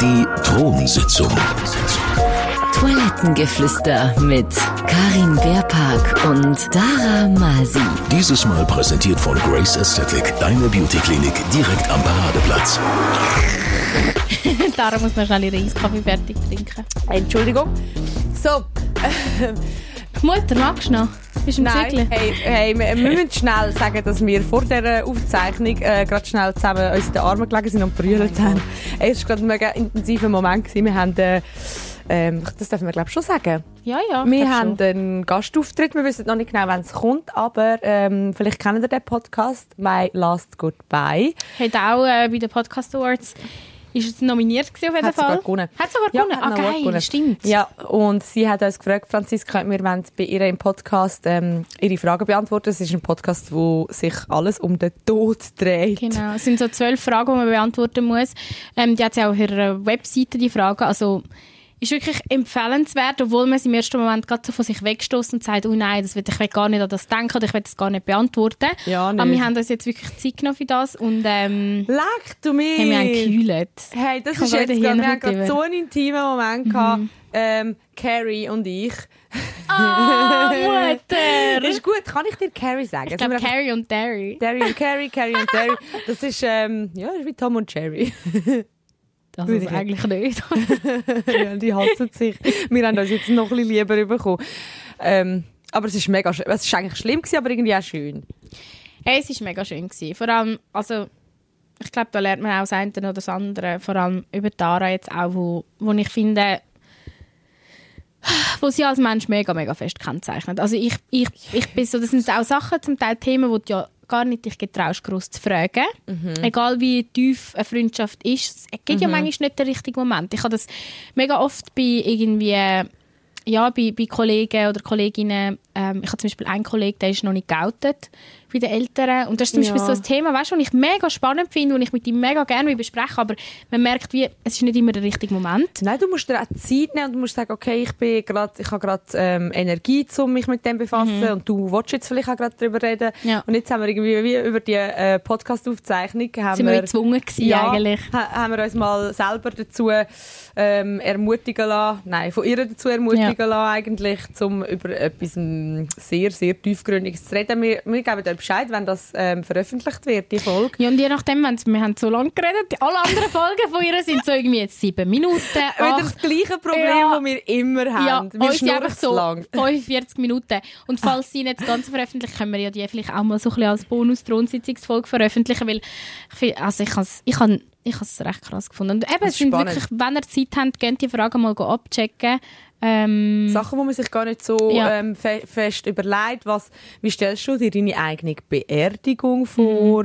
Die Thronsitzung. Toilettengeflüster mit Karin Beerpark und Dara Masi. Dieses Mal präsentiert von Grace Aesthetic, deine Beauty-Klinik direkt am Paradeplatz. Dara muss noch schnell ihren Eiskaffee fertig trinken. Entschuldigung. So, Mutter, magst du noch? Bist du im nein, Zügeln? hey, hey, wir, wir müssen schnell sagen, dass wir vor dieser Aufzeichnung äh, gerade schnell zusammen uns in den Armen gelegen sind und brüllt haben. Es war gerade ein mega intensiver Moment. Gewesen. Wir haben, äh, ähm, das dürfen wir glaube ich schon sagen. Ja, ja. Wir haben schon. einen Gastauftritt. Wir wissen noch nicht genau, wann es kommt, aber ähm, vielleicht kennen ihr den Podcast «My Last Goodbye». Hat auch äh, bei den Podcast Awards ist es nominiert gewesen auf jeden Hat Fall. sogar gewonnen. Hat sogar Ja, gewonnen? hat ah, geil, gewonnen. stimmt. Ja, und sie hat uns gefragt, Franziska, wir wollen bei ihr im Podcast ähm, ihre Fragen beantworten. Es ist ein Podcast, wo sich alles um den Tod dreht. Genau, es sind so zwölf Fragen, die man beantworten muss. Ähm, die hat sie auch auf ihrer Webseite, die Fragen. Also, ist wirklich empfehlenswert, obwohl man es im ersten Moment gerade so von sich wegstoßt und sagt, oh nein, das will, ich will gar nicht an das denken oder ich will das gar nicht beantworten. Ja, Aber nicht. wir haben uns jetzt wirklich Zeit genommen für das und ähm, Leck du mich! haben wir einen gekühlt. Hey, das Ich ist jetzt gerade wir haben gerade so einen intimen Moment gehabt. Ähm, Carrie und ich. Ah, Mutter! Ist gut, kann ich dir Carrie sagen? Ich glaube, Carrie und Derry. Carrie und Carrie, Carrie und Terry. Das ist, ähm, ja, das ist wie Tom und Jerry. Also ich- eigentlich nicht. ja, die hassen sich. Wir haben uns jetzt noch ein bisschen lieber bekommen. Ähm, aber es ist mega schön. Es ist eigentlich schlimm gewesen, aber irgendwie auch schön. hey, es war mega schön. Gewesen. Vor allem, also, ich glaube, da lernt man auch das eine oder das andere. Vor allem über Tara jetzt auch, wo, wo ich finde, wo sie als Mensch mega, mega fest kennzeichnet. Also ich, ich, ich bin so, das sind auch Sachen, zum Teil Themen, die du ja gar nicht dich getraust, groß zu fragen. Egal wie tief eine Freundschaft ist, es gibt ja manchmal nicht den richtigen Moment. Ich habe das mega oft bei irgendwie ja, bei, bei Kollegen oder Kolleginnen, ähm, ich habe zum Beispiel einen Kollegen, der ist noch nicht geoutet bei den Eltern. Und das ist zum Ja. Beispiel so ein Thema, weißt du, was ich mega spannend finde und ich mit ihm mega gerne besprechen aber man merkt, wie, es ist nicht immer der richtige Moment. Nein, du musst dir auch Zeit nehmen und du musst sagen, okay, ich bin grad, ich habe gerade ähm, Energie, um mich mit dem zu befassen und du willst jetzt vielleicht auch gerade darüber reden. Ja. Und jetzt haben wir irgendwie wie über die äh, Podcast-Aufzeichnung Sind wir gezwungen gewesen, ja, eigentlich. ha- haben wir uns mal selber dazu ähm, ermutigen lassen, nein, von ihr dazu ermutigen lassen eigentlich, um über etwas ähm, sehr, sehr tiefgründiges zu reden. Wir, wir geben Bescheid, wenn das ähm, veröffentlicht wird, die Folge. Ja, und je nachdem, wenn's, wir haben so lange geredet, alle anderen Folgen von ihr sind so irgendwie jetzt sieben Minuten, Wieder acht, das gleiche Problem, Ja. das wir immer ja, haben. wir uns sind einfach so lang. 45 Minuten. Und falls sie nicht das Ganze veröffentlichen, können wir ja die vielleicht auch mal so ein bisschen als Bonus-Thronsitzungsfolge veröffentlichen, weil ich also ich habe ich habe ich habe es recht krass gefunden. Und eben, es sind spannend. wirklich, wenn ihr Zeit habt, könnt die Fragen mal abchecken. Ähm, Sachen, wo man sich gar nicht so Ja. ähm, fe fest überlegt. Was, wie stellst du dir deine eigene Beerdigung vor?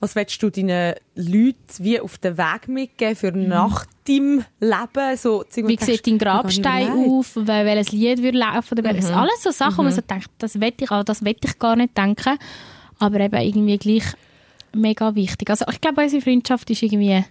Was willst du deinen Leuten wie auf den Weg mitgeben für nach deinem Leben? So, wie du sieht denkst, dein «Hab ich gar Grabstein nicht überlegt.» auf? Wel- Welches Lied würde laufen? Oder mhm. Alles so Sachen, wo man so denkt, das will ich, aber das will ich gar nicht denken. Aber eben irgendwie gleich mega wichtig. Also ich glaube, unsere Freundschaft ist irgendwie,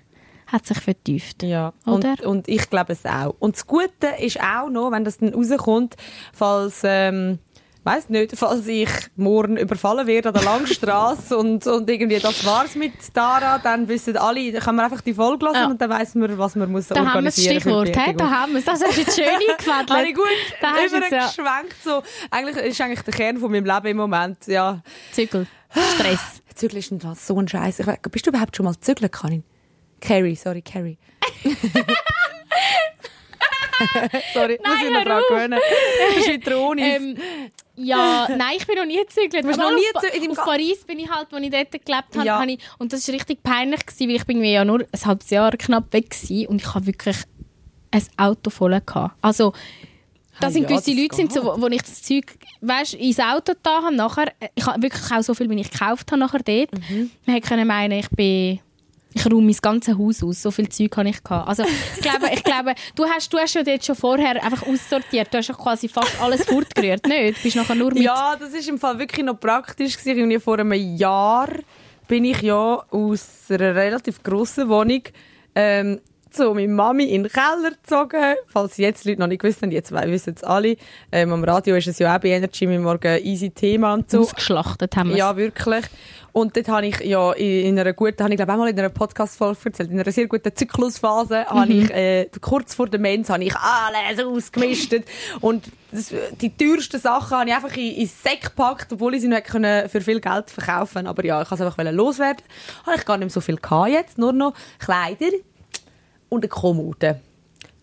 hat sich vertieft. Ja, Oder? Und, und ich glaube es auch. Und das Gute ist auch noch, wenn das dann rauskommt, falls, ähm, weiss nicht, falls ich morgen überfallen werde an der Langstrasse und, und irgendwie das war's mit Tara, dann wissen alle, dann kann man einfach die Folge hören Ja. und dann weiss man, was man muss Da haben wir das organisieren für die Stichwort? Beerdigung. da haben wir es. Das hast du jetzt schön eingefädelt. Habe ich gut Da es ja. übergeschwenkt. So. Eigentlich ist eigentlich der Kern von meinem Leben im Moment. Ja. Zügel. Stress. Zügeln ist so ein Scheiß. Bist du überhaupt schon mal zügeln, Karin? Carrie, sorry, Carrie. sorry, muss ich noch dran gewöhnen. Das ist. Ähm, ja, nein, ich bin noch nie gezügelt. noch nie auf, in Auf Paris bin ich halt, als ich dort gelebt habe, Ja. ich, und das war richtig peinlich, gewesen, weil ich bin ja nur ein halbes Jahr knapp weg war und ich habe wirklich ein Auto voll gehabt. Also, da Ah sind ja, gewisse das Leute, sind so, wo, wo ich das Zeug weißt, ins Auto da habe, nachher, äh, ich habe wirklich auch so viel, wie ich gekauft habe nachher dort. Mhm. Man hätte können meinen, ich bin ich räume mein ganzes Haus aus. So viel Zeug habe ich gehabt. Also, ich glaube, ich glaube, du hast, du hast ja dort schon vorher einfach aussortiert. Du hast ja quasi fast alles fortgerührt, nicht? Du bist nachher nur mit... Ja, das ist im Fall wirklich noch praktisch gewesen. Vor einem Jahr bin ich ja aus einer relativ grossen Wohnung ähm, zu meiner Mami in den Keller gezogen. Falls jetzt Leute noch nicht haben, jetzt wissen es alle. Ähm, am Radio ist es ja auch bei Energy mit morgen easy Thema und so. Ausgeschlachtet haben wir Ja, wirklich. Und dort habe ich ja in einer guten, habe ich glaube auch mal in einer Podcast-Folge erzählt, in einer sehr guten Zyklusphase habe ich, äh, kurz vor der Mens habe ich alles ausgemistet und das, die teuersten Sachen habe ich einfach in, in Säck gepackt, obwohl ich sie nicht können für viel Geld verkaufen Aber ja, ich wollte es einfach loswerden. Habe ich gar nicht mehr so viel gehabt jetzt, nur noch Kleider und eine Kommode.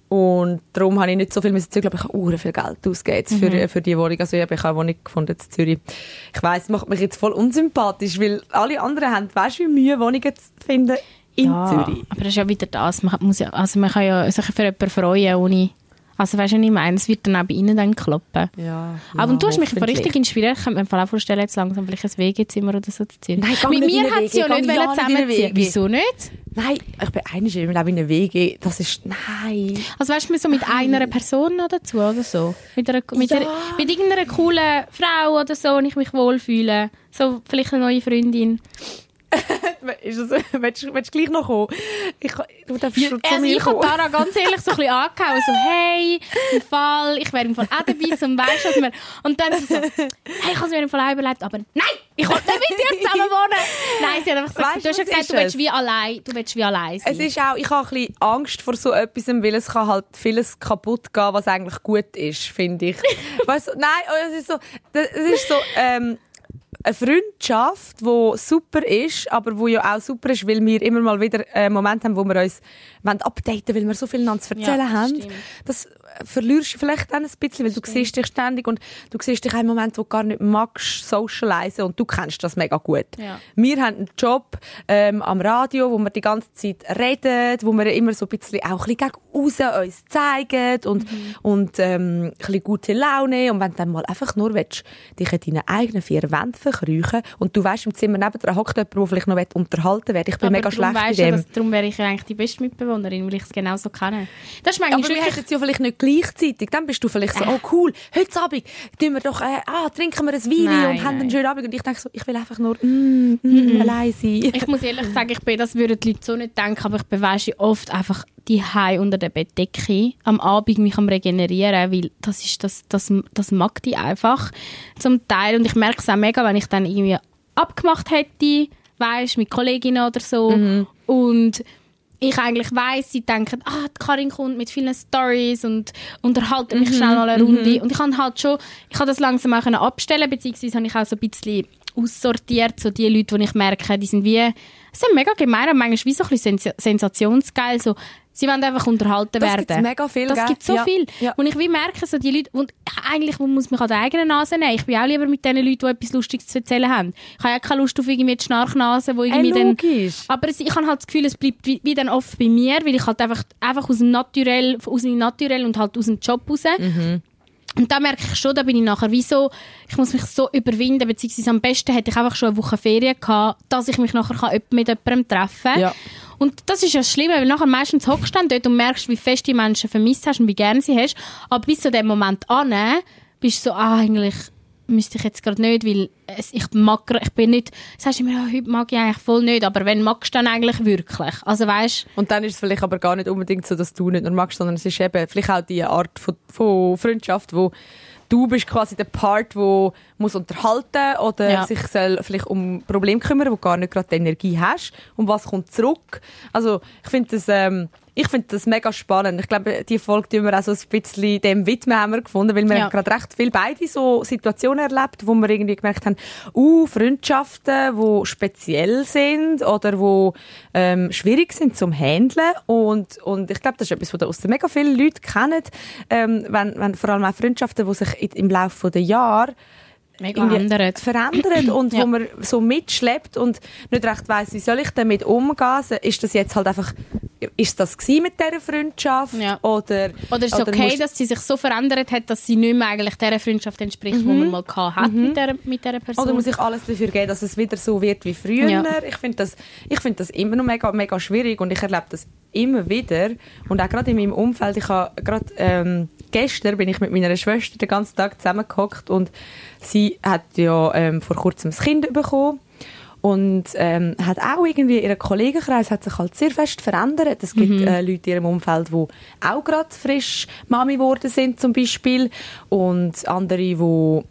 Und darum habe ich nicht so viel müssen zügeln, aber ich habe viel Geld ausgegeben für, für die Wohnung. Also ich habe eine Wohnung gefunden in Zürich. Ich weiss, es macht mich jetzt voll unsympathisch, weil alle anderen haben, weißt du, wie Mühe Wohnungen zu finden in ja, Zürich. aber das ist ja wieder das. Man, muss ja, also man kann ja sich für jemanden freuen, ohne... Also weißt du, was ich meine? Es wird dann auch bei ihnen dann kloppen. Ja, Aber und du hast mich richtig inspiriert. Ich könnte mir auch vorstellen, jetzt langsam vielleicht ein WG-Zimmer oder so zu ziehen. Nein, Mit mir hat sie ja nicht ja zusammenziehen. Wieso nicht? Nein, ich bin meinem Leben in einer WG. Das ist, nein. Also weißt du, so mit einer Person noch dazu oder so? Mit, einer, mit, Ja. einer, mit irgendeiner coolen Frau oder so, wo ich mich wohlfühle. So vielleicht eine neue Freundin. Ist das, willst, du- willst du gleich noch kommen? Ich, du darfst schon zu Also mir ich habe kommen. Tara ganz ehrlich so ein bisschen angehauen, so hey, im Fall, ich wäre im Fall auch dabei, zum weißt was wir... Und dann so, hey, ich habe es mir im Fall auch überlegt, aber nein, ich will nicht mit dir zusammen wohnen. Nein, sie hat einfach gesagt, Weißt du hast ja gesagt, du willst wie allein, du willst wie allein sein. Es ist auch, ich habe ein bisschen Angst vor so etwas, weil es kann halt vieles kaputt gehen, was eigentlich gut ist, finde ich. weißt nein, es ist so, es ist so, ähm, eine Freundschaft, die super ist, aber wo ja auch super ist, weil wir immer mal wieder einen Moment haben, wo wir uns wollen updaten weil wir so viel zu erzählen Ja, haben. stimmt. Das verlierst du vielleicht dann ein bisschen, weil du siehst dich ständig und du siehst dich in einem Moment, wo du gar nicht magst, socialisen und du kennst das mega gut. Ja. Wir haben einen Job ähm, am Radio, wo wir die ganze Zeit reden, wo wir immer so ein bisschen auch ein bisschen gegen aussen uns zeigen und, und ähm, ein bisschen gute Laune. Und wenn du dann mal einfach nur willst, dich in deinen eigenen vier Wänden verkriechen und du weißt, im Zimmer nebendran hockt jemand, der vielleicht noch unterhalten will. Ich bin aber mega schlecht weisst in du, dem. dass, darum wäre ich eigentlich die beste Mitbewohnerin, weil ich es genau so kenne. Das ist manchmal Aber wir hätten es ja vielleicht nicht gleichzeitig. Dann bist du vielleicht so, oh cool, heute Abend tun wir doch, äh, ah, trinken wir ein Wein Nein, und haben einen nein. schönen Abend. Und ich denke so, ich will einfach nur mm, mm, allein sein. Ich muss ehrlich sagen, ich bin, das würden die Leute so nicht denken, aber ich du, oft einfach die unter der Bettdecke am Abend mich am regenerieren, weil das ist das, das, das mag die einfach zum Teil und ich merke es auch mega, wenn ich dann irgendwie abgemacht hätte, weißt, mit Kolleginnen oder so und ich eigentlich weiss, sie denken, ah, die Karin kommt mit vielen Stories und unterhalten mich schnell noch eine Runde. Und ich kann halt schon, ich kann das langsam auch abstellen, beziehungsweise habe ich auch so ein bisschen aussortiert, so die Leute, die ich merke, die sind wie, sind mega gemein, aber manchmal wie so ein bisschen sens sensationsgeil, so, sie wollen einfach unterhalten Das werden. gibt's mega viel, Das gibt so Ja, viel. ja. Und ich wie merke, so die Leute, und eigentlich muss mich an der eigenen Nase nehmen. Ich bin auch lieber mit den Leuten, die etwas Lustiges zu erzählen haben. Ich habe ja keine Lust auf irgendwie die Schnarchnase, wo irgendwie dann... logisch. Aber ich habe halt das Gefühl, es bleibt wie, wie dann oft bei mir, weil ich halt einfach, einfach aus dem Naturell, aus dem Naturell und halt aus dem Job raus. Und da merke ich schon, da bin ich nachher wie so, ich muss mich so überwinden, beziehungsweise am besten hätte ich einfach schon eine Woche Ferien gehabt, dass ich mich nachher kann mit jemandem treffen kann. Ja. Und das ist ja das Schlimme, weil nachher meistens hockst du dort und merkst, wie fest die Menschen vermisst hast und wie gerne sie hast. Aber bis zu dem Moment an, bist du so, ah, eigentlich müsste ich jetzt gerade nicht, weil es, ich mag, ich bin nicht, sagst du immer, ja, heute mag ich eigentlich voll nicht, aber wenn magst du dann eigentlich wirklich? Also weißt, Und dann ist es vielleicht aber gar nicht unbedingt so, dass du nicht nur magst, sondern es ist eben vielleicht auch die Art von, von Freundschaft, wo du bist quasi der Part, wo muss unterhalten oder Ja. sich soll vielleicht um Probleme kümmern, wo gar nicht gerade die Energie hast. Und was kommt zurück? Also ich finde das, ähm, ich finde das mega spannend. Ich glaube, die Folge tun wir auch so ein bisschen dem widmen, haben wir gefunden, weil wir Ja. gerade recht viel beide so Situationen erlebt, wo wir irgendwie gemerkt haben, uh, Freundschaften, wo speziell sind oder wo ähm, schwierig sind zum Handeln und und ich glaube, das ist etwas, was aus mega viele Leute kennen, ähm, wenn, wenn vor allem auch Freundschaften, die sich im Laufe der Jahre mega irgendwie ändert. verändert und Ja. wo man so mitschleppt und nicht recht weiss, wie soll ich damit umgehen? Ist das jetzt halt einfach, ist das gewesen mit dieser Freundschaft? Ja. Oder, Oder ist es okay, musst- dass sie sich so verändert hat, dass sie nicht mehr eigentlich der Freundschaft entspricht, die man mal hat mit dieser mit dieser Person? Oder muss ich alles dafür geben, dass es wieder so wird wie früher? Ja. Ich finde das, ich finde das immer noch mega, mega schwierig und ich erlebe das immer wieder. Und auch gerade in meinem Umfeld, ich habe gerade ähm, gestern bin ich mit meiner Schwester den ganzen Tag zusammengehockt und sie hat ja ähm, vor kurzem ein Kind bekommen. und ähm, hat auch irgendwie, ihr Kollegenkreis hat sich halt sehr fest verändert. Es gibt äh, Leute in ihrem Umfeld, die auch gerade frisch Mami geworden sind zum Beispiel und andere, die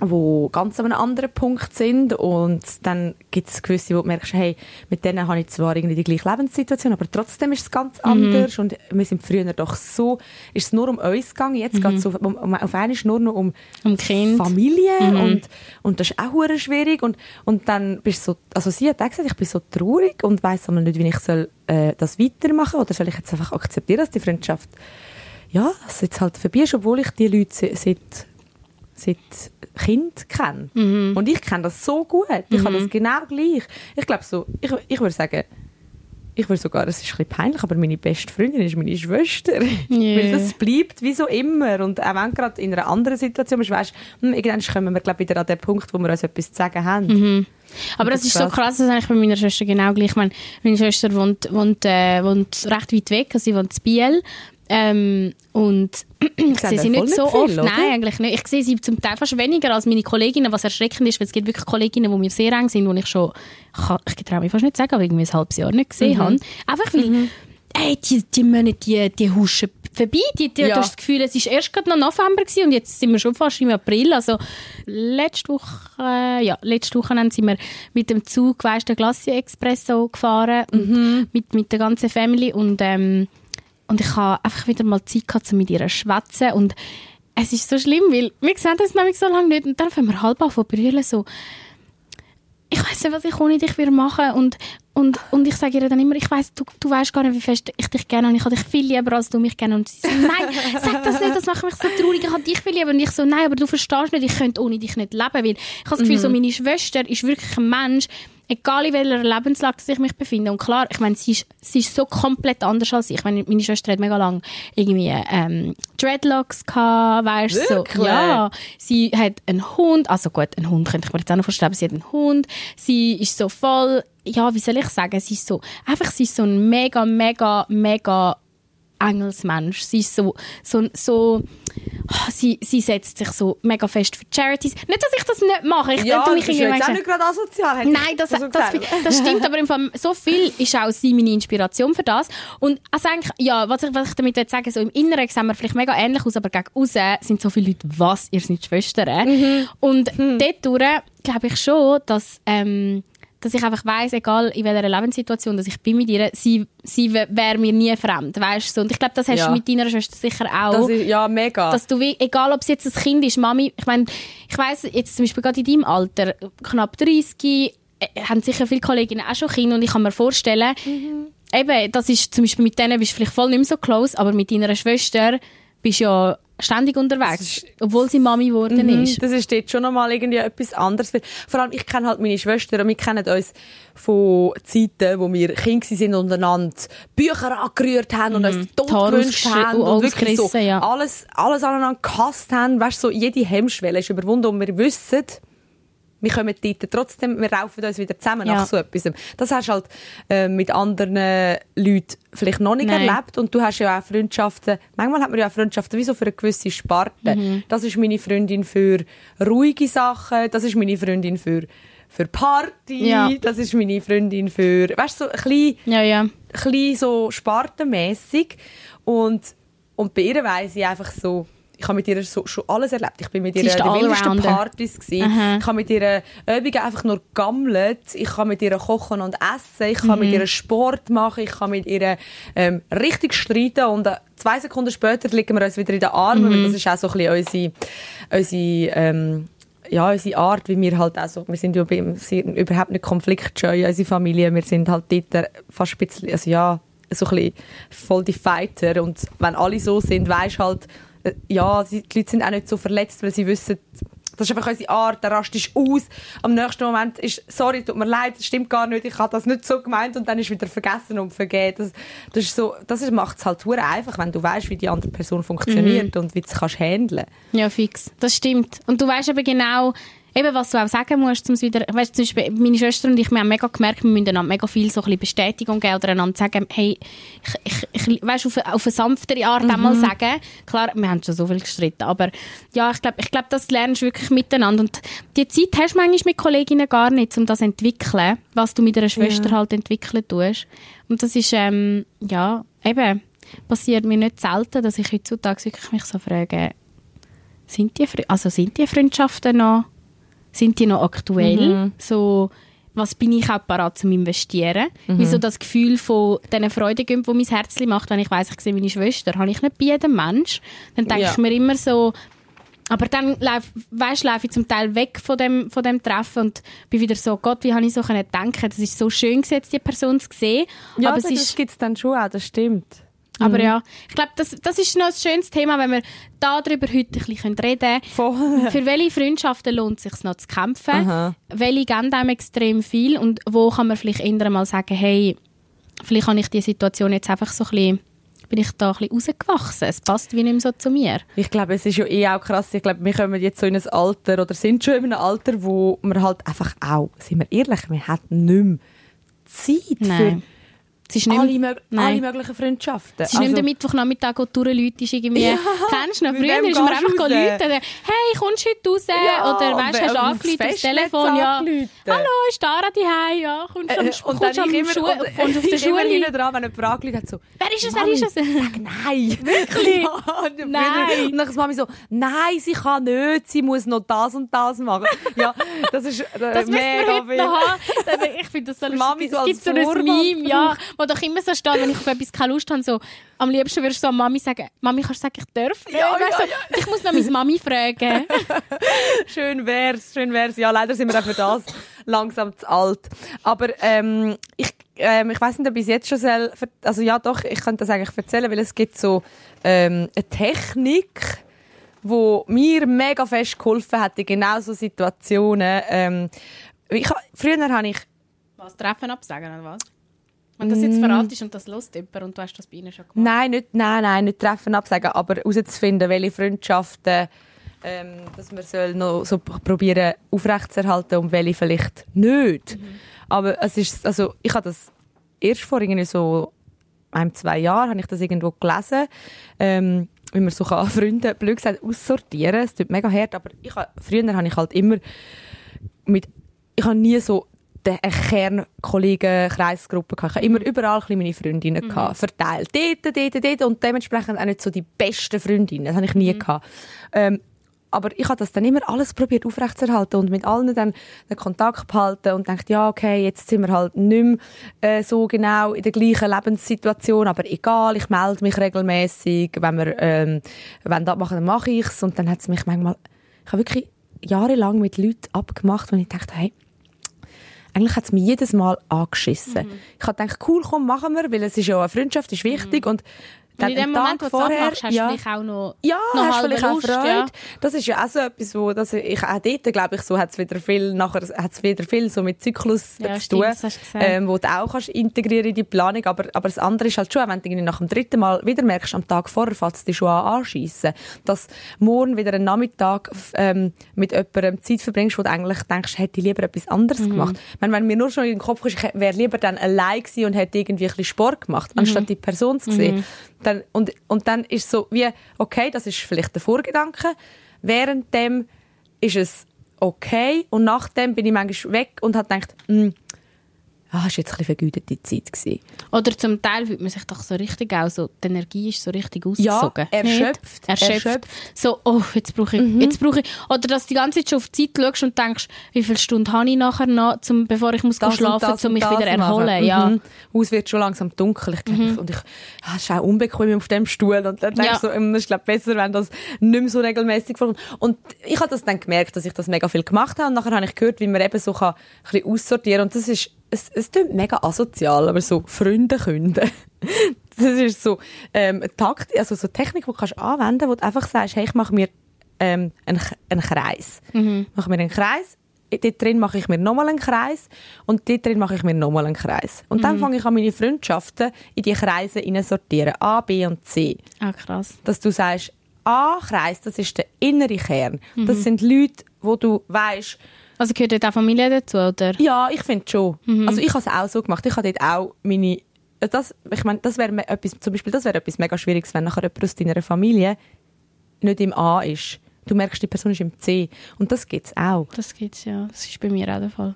wo ganz an einem anderen Punkt sind und dann gibt es gewisse, wo du merkst, hey, mit denen habe ich zwar irgendwie die gleiche Lebenssituation, aber trotzdem ist es ganz Mhm. anders und wir sind früher doch so, ist es nur um uns gegangen, jetzt geht es auf, um, auf einmal nur noch um, Mhm. Um Kind. Familie und, und das ist auch schwierig und, und dann bist du so, also sie hat auch gesagt, ich bin so traurig und weiss einmal nicht, wie ich soll, äh, das weitermachen oder soll ich jetzt einfach akzeptieren, dass die Freundschaft ja, dass jetzt halt vorbei ist, obwohl ich die Leute se- seit seit Kind kenne. Mhm. Und ich kenne das so gut. Ich habe das genau gleich. Ich glaube so, ich, ich würde sagen, ich würde sogar, es ist ein bisschen peinlich, aber meine beste Freundin ist meine Schwester. Weil das bleibt wie so immer. Und auch wenn du gerade in einer anderen Situation bist, weißt hm, irgendwann kommen wir glaub, wieder an den Punkt, wo wir uns etwas zu sagen haben. Mhm. Aber das das ist so krass. krass, das ist eigentlich bei meiner Schwester genau gleich. Ich meine, meine Schwester wohnt, wohnt, äh, wohnt recht weit weg, also sie wohnt in Biel. Ähm, und ich sehe sie nicht so nicht viel, oft. oder? Nein, eigentlich nicht. Ich sehe sie zum Teil fast weniger als meine Kolleginnen, was erschreckend ist, weil es gibt wirklich Kolleginnen, die mir sehr eng sind, die ich schon, ich, kann- ich traue mich fast nicht sagen, aber irgendwie ein halbes Jahr nicht gesehen Mhm. habe. Einfach weil, ey, die, die Monate, die, die huschen vorbei. Die, die, Ja. Du hast das Gefühl, es war erst gerade noch November gewesen und jetzt sind wir schon fast im April. Also letzte Woche, äh, ja, letzte Woche sind wir mit dem Zug, weißt du, Glacier Expresso gefahren und mit, mit der ganzen Family und, ähm, und ich habe einfach wieder mal Zeit gehabt, um mit ihr zu schwätzen und es ist so schlimm, weil wir sehen das nämlich so lange nicht und dann fangen wir halb an zu brüllen, so ich weiß nicht, was ich ohne dich würde machen und und, und ich sage ihr dann immer, ich weiß, du, du weißt gar nicht, wie fest ich dich gerne habe. Ich habe dich viel lieber, als du mich gerne. Und sie so, nein, sag das nicht, das macht mich so traurig. Ich habe dich viel lieber. Und ich so, nein, aber du verstehst nicht, ich könnte ohne dich nicht leben. Weil ich habe das Gefühl, so meine Schwester ist wirklich ein Mensch, egal in welcher Lebenslage ich mich befinde. Und klar, ich meine, sie ist, sie ist so komplett anders als ich. Ich meine, meine Schwester hat mega lang irgendwie ähm, Dreadlocks gehabt, weißt du, so. Ja, sie hat einen Hund, also gut, einen Hund könnte ich mir jetzt auch noch vorstellen, aber sie hat einen Hund. Sie ist so voll, ja, wie soll ich sagen, sie ist so, einfach, sie ist so ein mega, mega, mega Engelsmensch. Sie ist so, so, so ah, sie, sie setzt sich so mega fest für Charities. Nicht, dass ich das nicht mache. Ich Ja, tu das mich ist jetzt auch nicht gerade asozial. Nein, das, das, das stimmt, aber im Fall, so viel ist auch sie meine Inspiration für das. Und also eigentlich, ja, was ich, was ich damit will sagen so im Inneren sehen wir vielleicht mega ähnlich aus, aber gegen außen sind so viele Leute, was, ihr seid Schwestern. Und dort durch glaube ich schon, dass, ähm, dass ich einfach weiss, egal in welcher Lebenssituation, dass ich bin mit ihr, sie, sie wäre mir nie fremd, weißt du? so. Und ich glaube, das hast Ja. du mit deiner Schwester sicher auch Das ist, ja, mega. dass du wie, egal ob es jetzt ein Kind ist, Mami, ich meine, ich weiss, jetzt zum Beispiel gerade in deinem Alter, knapp 30, äh, haben sicher viele Kolleginnen auch schon Kinder und ich kann mir vorstellen, eben, das ist zum Beispiel mit denen bist du vielleicht voll nicht mehr so close, aber mit deiner Schwester bist du ja ständig unterwegs, obwohl sie Mami geworden Mhm, ist. Das ist dort schon nochmal irgendwie etwas anderes. Vor allem, ich kenne halt meine Schwester und wir kennen uns von Zeiten, wo wir Kinder sind und einander Bücher angerührt haben und uns tot gewünscht haben und und wirklich so ja. alles, alles aneinander gehasst haben. Weißt, so jede Hemmschwelle ist überwunden und wir wissen, wir kommen dort trotzdem, wir raufen uns wieder zusammen Ja. nach so etwas. Das hast du halt äh, mit anderen Leuten vielleicht noch nicht Nein. erlebt und du hast ja auch Freundschaften, manchmal hat man ja auch Freundschaften wie so für eine gewisse Sparte. Mhm. Das ist meine Freundin für ruhige Sachen, das ist meine Freundin für für Party, Ja. das ist meine Freundin für, weißt du, so ein bisschen Ja, ja. bisschen so spartenmässig und und bei ihr weiss ich einfach so ich habe mit ihr so, schon alles erlebt. Ich bin mit ihr in den wildesten. Partys gewesen. Aha. Ich habe mit ihr Übungen einfach nur gammelt. Ich kann mit ihr kochen und essen. Ich kann Mhm. mit ihr Sport machen. Ich kann mit ihr ähm, richtig streiten und äh, zwei Sekunden später liegen wir uns wieder in den Armen, Mhm. das ist auch so ein bisschen unsere, unsere ähm, ja, unsere Art, wie wir halt auch so, wir sind überhaupt nicht konfliktscheu, unsere Familie, wir sind halt dort äh, fast ein bisschen, also ja, so ein bisschen voll die Fighter und wenn alle so sind, weisst halt, äh, ja, sie- die Leute sind auch nicht so verletzt, weil sie wissen, das ist einfach unsere Art, der rastest aus. Am nächsten Moment ist, sorry, tut mir leid, das stimmt gar nicht, ich habe das nicht so gemeint und dann ist wieder vergessen und vergeht. Das, das ist so, das macht es halt einfach, wenn du weißt, wie die andere Person funktioniert und wie du es kannst handeln. Ja, fix. Das stimmt. Und du weißt aber genau, eben, was du auch sagen musst, um wieder, weißt, zum Beispiel meine Schwester und ich, wir haben mega gemerkt, wir müssen einander mega viel so ein bisschen Bestätigung geben oder einander sagen, hey, ich, ich, ich weißt, auf, eine, auf eine sanftere Art Mhm. einmal sagen. Klar, wir haben schon so viel gestritten, aber ja, ich glaube, ich glaub, das lernst du wirklich miteinander und die Zeit hast du manchmal mit Kolleginnen gar nicht, um das zu entwickeln, was du mit einer Schwester halt entwickeln tust. Und das ist, ähm, ja, eben, passiert mir nicht selten, dass ich heutzutage wirklich mich so frage, sind die, also sind die Freundschaften noch, sind die noch aktuell? So, was bin ich auch parat zum Investieren? Wie so das Gefühl von diesen Freude, wo mein Herz macht, wenn ich weiss, ich sehe meine Schwester, habe ich nicht bei jedem Mensch. Dann denke Ja. ich mir immer so, aber dann weißt, laufe ich zum Teil weg von dem, von dem Treffen und bin wieder so, Gott, wie habe ich so können denken? Das ist so schön, gewesen, jetzt die Person zu sehen. Ja, aber das, es das ist, gibt es dann schon auch, das stimmt. Aber ja, ich glaube, das, das ist noch ein schönes Thema, wenn wir darüber heute ein bisschen reden können. Voll. Für welche Freundschaften lohnt es sich noch zu kämpfen? Aha. Welche geben einem extrem viel? Und wo kann man vielleicht eher mal sagen, hey, vielleicht habe ich die Situation jetzt einfach so ein bisschen, bin ich da ein bisschen rausgewachsen. Es passt wie nicht mehr so zu mir. Ich glaube, es ist ja eh auch krass. Ich glaube, wir kommen jetzt so in ein Alter oder sind schon in einem Alter, wo man halt einfach auch, sind wir ehrlich, wir haben nicht mehr Zeit Nein. Es ist nicht alle, mög Nein. alle möglichen Freundschaften. es ist nicht mehr der Mittwochnachmittag, wo du durchläutest irgendwie. Ja, Kennst du noch? Früher ist man einfach? Leute, hey, kommst du heute raus? Ja, Oder und hast du angerufen aufs Telefon? Ja. angerufen. Hallo, ist Dara die Ja, kommst du am, Äh, kommst und dann am ich immer, und, kommst du auf der ich immer Schule? hinten dran, wenn jemand fragt, hat so, Wer ist es? Wer ist es? Sag nein. Wirklich? ja, Nein. Und dann ist Mami so, nein, sie kann nicht, sie muss noch das und das machen. Ja, das ist äh, Das wir mega heute viel. noch haben. Dann- Ich finde das so lustig. Mami so es als gibt so ein Meme, ja, wo doch immer so steht, wenn ich auf etwas keine Lust habe, so, am liebsten würdest du so Mami sagen, Mami, kannst du sagen, ich darf nicht? Ja, ja, so, Ich muss noch meine Mami fragen. Schön wär's, schön wär's. Ja, leider sind wir auch für das langsam zu alt. Aber ähm, ich, ähm, ich weiß nicht, ob ich es jetzt schon soll, also ja doch, ich könnte das eigentlich erzählen, weil es gibt so ähm, eine Technik, wo mir mega fest geholfen hat in genau so Situationen. Ähm, ich, früher habe ich Was, Treffen absagen oder was? Wenn das jetzt verratest und das lust jemand und du hast das bei ihnen schon gemacht. Nein, nicht, nein, nein, nicht treffen, absagen, aber herauszufinden, welche Freundschaften ähm, dass man soll noch so probieren aufrechtzuerhalten und welche vielleicht nicht. Aber es ist, also ich habe das erst vor irgendwie so einem, zwei Jahren habe ich das irgendwo gelesen, ähm, wie man so kann Freunde, blöd gesagt, aussortieren. Es tut mega hart, aber ich habe, früher habe ich halt immer mit, ich habe nie so den Kernkollegen-Kreisgruppe gehabt. Ich habe immer überall meine Freundinnen gehabt, verteilt. Dort, dort, dort und dementsprechend auch nicht so die besten Freundinnen. Das habe ich nie gehabt. Ähm, aber ich habe das dann immer alles probiert aufrechtzuerhalten und mit allen dann den Kontakt behalten und dachte, ja, okay, jetzt sind wir halt nicht mehr äh, so genau in der gleichen Lebenssituation, aber egal, ich melde mich regelmäßig, wenn wir ähm, wenn das machen, dann mache ich's und dann hat es mich manchmal, ich habe wirklich jahrelang mit Leuten abgemacht, und ich dachte, hey, eigentlich hat es mich jedes Mal angeschissen. Ich habe gedacht, cool, komm, machen wir, weil es ist ja eine Freundschaft, ist wichtig und Und dann in dem Moment, wo Tag du es vorher, abmachst, hast du ja, vielleicht auch noch, ja, noch hast vielleicht auch Lust, Freude. ja. Das ist ja auch so etwas, wo das ich auch dort, glaube ich, so hat es wieder viel, nachher hat es wieder viel so mit Zyklus Ja, zu stimmt, tun, ähm, wo du auch kannst integrieren in die Planung, aber, aber das andere ist halt schon, wenn du irgendwie nach dem dritten Mal wieder merkst, am Tag vorher fällt es dich schon an anschiessen, dass morgen wieder einen Nachmittag ähm, mit jemandem Zeit verbringst, wo du eigentlich denkst, hätte ich lieber etwas anderes Mhm. gemacht. Meine, wenn mir nur schon in den Kopf kommt, ich wäre lieber dann allein gewesen und hätte irgendwie ein bisschen Sport gemacht, Mhm. anstatt die Person zu sehen. Dann, und, und dann ist so wie, okay, das ist vielleicht der Vorgedanke. Währenddem ist es okay und nachdem bin ich manchmal weg und habe gedacht, hm, ah, ist jetzt ein bisschen vergütete Zeit gewesen. Oder zum Teil fühlt man sich doch so richtig auch so, die Energie ist so richtig Ja, ausgesogen. erschöpft? Erschöpft. erschöpft. So, oh, jetzt brauche ich, jetzt brauche ich. Oder dass du die ganze Zeit schon auf die Zeit schaust und denkst, wie viele Stunden habe ich nachher noch, zum, bevor ich muss Das schlafen, das um mich wieder machen. erholen. Ja. Mhm. Es wird schon langsam dunkel. Ich glaub, Und ich, ah, es ist auch unbequem auf dem Stuhl. Und dann Ja. ich so, ähm, es ist glaub, besser, wenn das nicht mehr so regelmäßig vorkommt. Und ich habe das dann gemerkt, dass ich das mega viel gemacht habe. Und nachher habe ich gehört, wie man eben so kann, ein bisschen aussortieren Und das ist, es, es klingt mega asozial, aber so Freunde künden. Das ist so, ähm, eine Takt, also so eine Technik, die du kannst anwenden, wo du einfach sagst, hey, ich mache mir, ähm, einen, einen Kreis. Mache mir einen Kreis, dort drin mache ich mir nochmal einen Kreis und dort drin mache ich mir nochmal einen Kreis. Und dann fange ich an, meine Freundschaften in die Kreise sortieren. A, B und C. Ah, krass. Dass du sagst, A-Kreis, das ist der innere Kern. Mhm. Das sind Leute, wo du weißt, Also gehört dort auch Familie dazu, oder? ja, ich finde schon. Mhm. Also ich habe es auch so gemacht. Ich habe dort auch meine, das, ich meine, das wäre etwas, zum Beispiel, das wäre etwas mega Schwieriges, wenn nachher jemand aus deiner Familie nicht im A ist. Du merkst, die Person ist im C. Und das gibt es auch. Das gibt's ja. Das ist bei mir auch der Fall.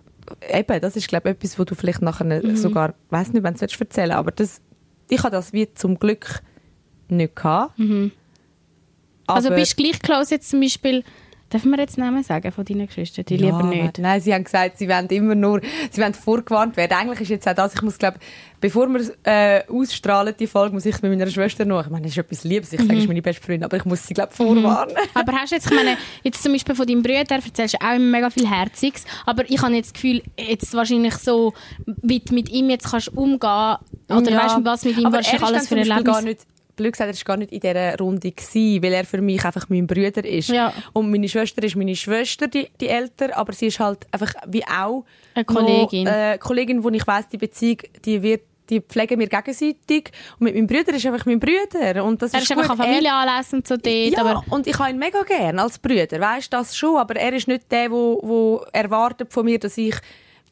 Eben, das ist, glaube ich, etwas, wo du vielleicht nachher Mhm. sogar, weiß nicht, wenn du es erzählen aber das, ich habe das wie zum Glück nicht gehabt. Mhm. also bist du gleich close jetzt zum Beispiel, dürfen wir jetzt Namen sagen von deinen Geschwistern? Die lieber Ja, nicht. Nein, sie haben gesagt, sie wollen immer nur, sie wollen vorgewarnt werden. Eigentlich ist jetzt auch das, ich muss glaube, bevor wir äh, ausstrahlen, die Folge, muss ich mit meiner Schwester noch, ich meine, das ist etwas Liebes, ich Mhm. sage, ist meine beste Freundin, aber ich muss sie glaube vorwarnen. Aber hast du jetzt, ich meine, jetzt zum Beispiel von deinem Bruder erzählst du auch immer mega viel Herziges, aber ich habe jetzt das Gefühl, jetzt wahrscheinlich so, wie du mit ihm jetzt kannst umgehen, oder Ja. weißt du, was mit ihm aber wahrscheinlich alles für Beispiel Erlebnis... gar nicht, blöd gesagt, er war gar nicht in dieser Runde, gewesen, weil er für mich einfach mein Bruder ist. Ja. Und meine Schwester ist meine Schwester, die, die älter, aber sie ist halt einfach wie auch Eine Kollegin. Noch, äh, Kollegin, wo ich weiss, die Beziehung, die wird die pflegen wir gegenseitig. Und mit meinem Bruder ist einfach mein Bruder. Und das er ist ist einfach an Familienanlässen und so dort, Ja, aber... und ich habe ihn mega gern als Bruder, weißt du das schon, aber er ist nicht der, wo, wo erwartet von mir, dass ich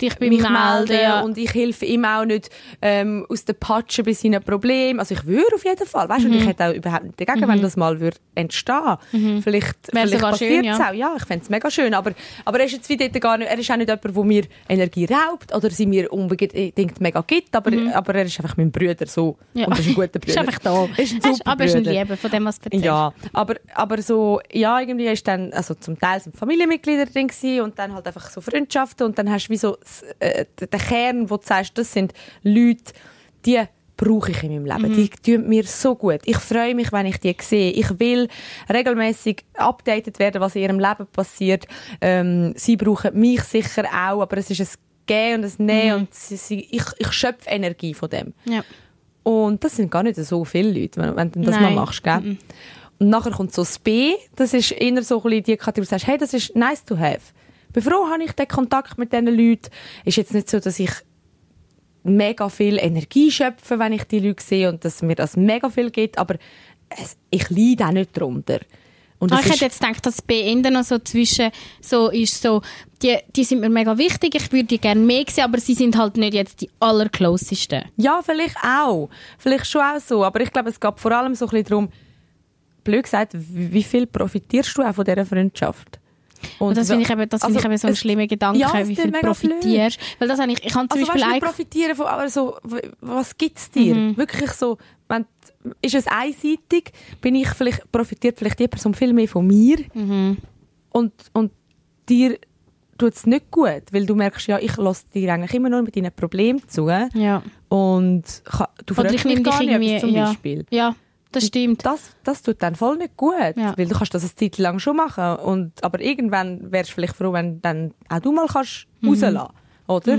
Dich beim mich Melden, melde ja. und ich helfe ihm auch nicht ähm, aus der Patsche bei seinen Problemen. Also ich würde auf jeden Fall, weißt du, und Mhm. ich hätte auch überhaupt nicht dagegen, wenn das mal würde entstehen. Vielleicht, Wäre vielleicht sogar passiert es ja. auch. Ja, ich fände es mega schön, aber, aber er ist jetzt wie dort gar nicht, er ist auch nicht jemand, der mir Energie raubt oder sie mir unbedingt mega gibt, aber, aber er ist einfach mein Bruder so Mhm. Ja. und ist ein guter Bruder. ist einfach da. Ist ein Er super aber er ist ein. Liebe, von dem, was du. Ja, aber, aber so, ja, irgendwie ist dann, also zum Teil sind Familienmitglieder drin gewesen und dann halt einfach so Freundschaften und dann hast du wie so äh, den Kern, wo du sagst, das sind Leute, die brauche ich in meinem Leben. Die tun mir so gut. Ich freue mich, wenn ich die sehe. Ich will regelmäßig updated werden, was in ihrem Leben passiert. Ähm, sie brauchen mich sicher auch, aber es ist ein Gehen und ein Nehmen und sie, sie, ich, ich schöpfe Energie von dem. Ja. Und das sind gar nicht so viele Leute, wenn, wenn du das Nein. mal machst, gell? Und nachher kommt so das B, das ist eher so ein bisschen die Kategorie, wo du sagst, hey, das ist nice to have. Bin froh, habe ich den Kontakt mit diesen Leuten. Ist jetzt nicht so, dass ich mega viel Energie schöpfe, wenn ich die Leute sehe und dass mir das mega viel gibt, aber es, ich leide auch nicht darunter. Und Ah, ich hätte jetzt gedacht, dass B Ende noch so zwischen so ist so, die, die sind mir mega wichtig, ich würde die gerne mehr sehen, aber sie sind halt nicht jetzt die allerclosesten. Ja, vielleicht auch. Vielleicht schon auch so. Aber ich glaube, es geht vor allem so ein bisschen darum, blöd gesagt, wie wie viel profitierst du auch von dieser Freundschaft? Und das finde ich eben, das finde ich also eben so ein schlimmer Gedanke, Ja, wie viel mega blöd. profitierst. Weil das habe ich, ich habe zum Also Beispiel nicht profitieren von, aber so, was gibt es dir? Mhm. Wirklich so, wenn, ist es einseitig, bin ich vielleicht, profitiert vielleicht die Person viel mehr von mir Mhm. und, und dir tut es nicht gut, weil du merkst, ja, ich lasse dir eigentlich immer nur mit deinen Problemen zu ja. und ka- du fragst ich mich gar nicht zum ja. Beispiel. ja, das stimmt. Das, das tut dann voll nicht gut, Ja. weil du kannst das eine Zeit lang schon machen und, aber irgendwann wärst du vielleicht froh, wenn dann auch du mal kannst Mhm. rauslassen, oder?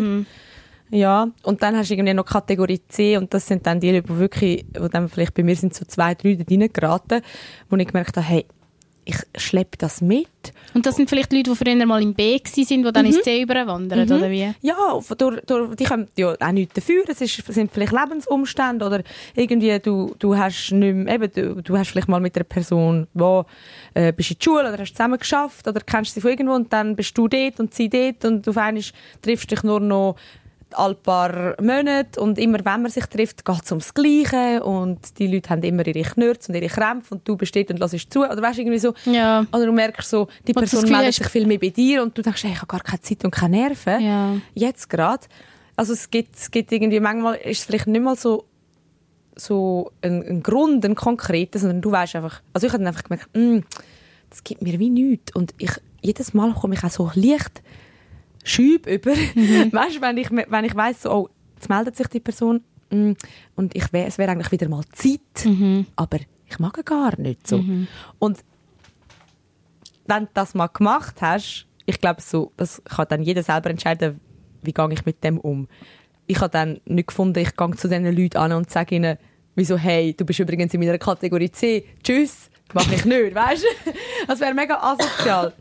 Ja, und dann hast du irgendwie noch Kategorie C und das sind dann die die wirklich, die dann vielleicht bei mir sind so zwei, drei da reingeraten, wo ich gemerkt habe, hey, ich schleppe das mit. Und das sind vielleicht Leute, die früher mal im B waren, die dann Mhm. ins C überwandern, oder wie? Ja, durch, durch, die können ja auch nichts dafür. Es ist, sind vielleicht Lebensumstände oder irgendwie du, du hast nicht mehr, eben, du, du hast vielleicht mal mit einer Person, wo äh, bist in der Schule oder hast zusammen geschafft oder kennst sie von irgendwo und dann bist du dort und sie dort und auf einmal triffst dich nur noch alle paar Monate und immer wenn man sich trifft, geht es ums Gleiche und die Leute haben immer ihre Knurz und ihre Krämpfe und du bist dort und hörst zu oder weißt irgendwie so Ja. oder du merkst so, die Person Gefühl meldet hast- sich viel mehr bei dir und du denkst, hey, ich habe gar keine Zeit und keine Nerven. Ja. Jetzt gerade. Also es gibt, es gibt irgendwie, manchmal ist es vielleicht nicht mal so, so ein, ein Grund, ein konkreter, sondern du weißt einfach, also ich habe dann einfach gemerkt, mm, das gibt mir wie nichts. Und ich, jedes Mal komme ich auch so leicht schüb über. Weißt du, wenn ich, wenn ich weiss, so, oh, jetzt meldet sich die Person mm, und ich wär, es wäre eigentlich wieder mal Zeit, aber ich mag gar nicht so. Und wenn du das mal gemacht hast, ich glaube, so, das kann dann jeder selber entscheiden, wie gehe ich mit dem um. Ich habe dann nicht gefunden, ich gehe zu diesen Leuten an und sage ihnen, wieso, hey, du bist übrigens in meiner Kategorie C, tschüss, mache ich nicht, weißt du? Das wäre mega asozial.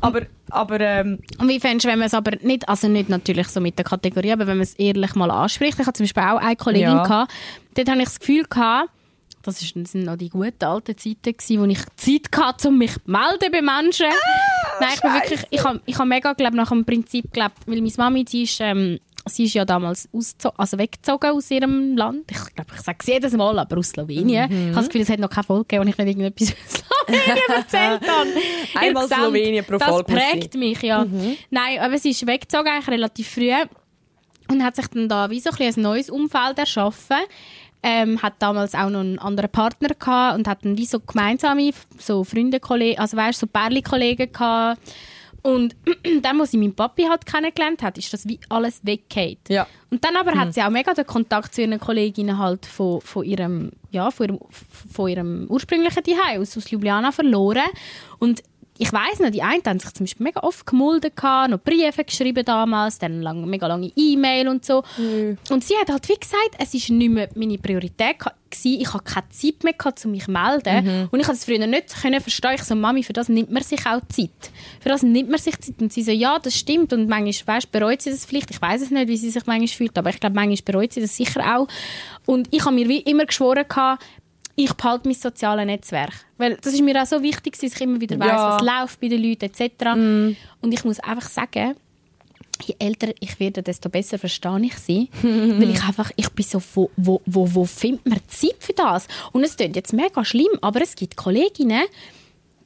Aber, aber ähm, Und wie fändest du, wenn man es aber nicht, also nicht natürlich so mit der Kategorie, aber wenn man es ehrlich mal anspricht. Ich hatte zum Beispiel auch eine Kollegin, Ja. gehabt, dort hatte ich das Gefühl, gehabt, das sind noch die guten alten Zeiten gewesen, wo ich Zeit hatte, um mich zu melden bei Menschen. Nein, ich bin wirklich, ich habe ich hab mega, glaub, nach dem Prinzip, glaub, weil meine Mami, die ist, ähm, sie ist ja damals also weggezogen aus ihrem Land. Ich glaube, ich sage es jedes Mal, aber aus Slowenien. Ich habe das Gefühl, es hat noch keine Folge gegeben, wo ich nicht irgendetwas über Slowenien erzählt habe. Einmal Insgesamt, Slowenien pro Das Folge muss prägt mich, ja. Nein, aber sie ist weggezogen, eigentlich relativ früh und hat sich dann da wie so ein, ein neues Umfeld erschaffen. Ähm, hat damals auch noch einen anderen Partner gehabt und hat dann wie so gemeinsame so Freunde, Kollegen, also weißt so Pärli-Kollegen gehabt. Und dann, wo sie meinen Papi halt kennengelernt hat, ist das wie alles weggeht. Ja. Und dann aber hat sie auch mega den Kontakt zu ihren Kolleginnen halt von, von ihrem, ja, von ihrem, von ihrem ursprünglichen Zuhause aus, aus Ljubljana verloren. Und ich weiss noch, die einen haben sich zum Beispiel mega oft gemulden, gehabt, noch Briefe geschrieben damals, dann lang, mega lange E-Mail und so. Und sie hat halt wie gesagt, es ist nicht mehr meine Priorität gewesen. Ich hatte keine Zeit mehr, gehabt, um mich zu melden. Und ich konnte es früher nicht können verstehen. Ich so, Mami, für das nimmt man sich auch Zeit. Für das nimmt man sich Zeit. Und sie so, ja, das stimmt. Und manchmal, weißt, bereut sie das vielleicht. Ich weiß es nicht, wie sie sich manchmal fühlt, aber ich glaube, manchmal bereut sie das sicher auch. Und ich habe mir wie immer geschworen, gehabt, ich behalte mein soziales Netzwerk. Weil das ist mir auch so wichtig, dass ich immer wieder weiss, Ja. was läuft bei den Leuten etc. Und ich muss einfach sagen, je älter ich werde, desto besser verstehe ich sie. weil ich einfach, ich bin so, wo, wo, wo, wo findet man Zeit für das? Und es klingt jetzt mega schlimm, aber es gibt Kolleginnen,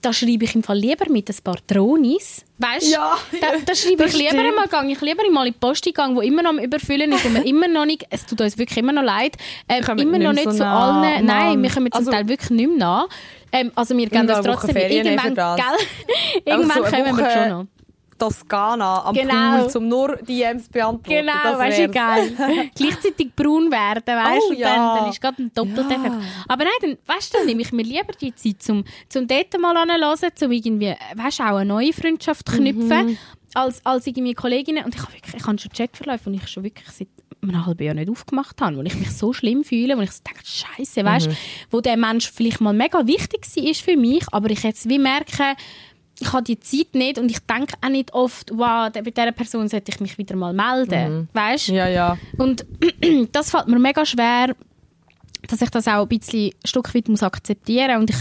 da schreibe ich im Fall lieber mit ein paar Dronis. Weißt Ja, da, da schreibe ich lieber stimmt. einmal, gang ich lieber einmal in die Post gegangen, wo immer noch am Überfüllen ist, wo wir immer noch nicht, es tut uns wirklich immer noch leid, ähm, immer nicht noch nicht so zu nah, allen, nein, Mann. wir kommen zum Also- Teil wirklich nicht mehr nach. Ähm, also wir gehen das trotzdem, irgendwann, das. gell? irgendwann Also eine kommen wir Woche schon noch. Toskana am Genau. Pool, um nur DMs beantworten. Genau, das weißt du, geil. Gleichzeitig braun werden, weißt Oh, du, und ja. dann, dann ist gerade ein doppelter Ja. Effekt. Aber nein, dann, weißt du, dann nehme ich mir lieber die Zeit, zum, zum dort mal anzuhören, zum irgendwie, weißt du, auch eine neue Freundschaft Mhm. knüpfen, als, als irgendwie Kolleginnen. Und ich habe wirklich, ich habe schon Chatverläufe, die ich schon wirklich seit einem halben Jahr nicht aufgemacht habe, wo ich mich so schlimm fühle, wo ich so denke, Scheiße, weißt, Mhm. wo der Mensch vielleicht mal mega wichtig war für mich, aber ich jetzt wie merke, ich habe die Zeit nicht und ich denke auch nicht oft, wow, bei dieser Person sollte ich mich wieder mal melden, weißt? Mhm. Ja, ja. Und das fällt mir mega schwer, dass ich das auch ein bisschen ein Stück weit muss akzeptieren und ich,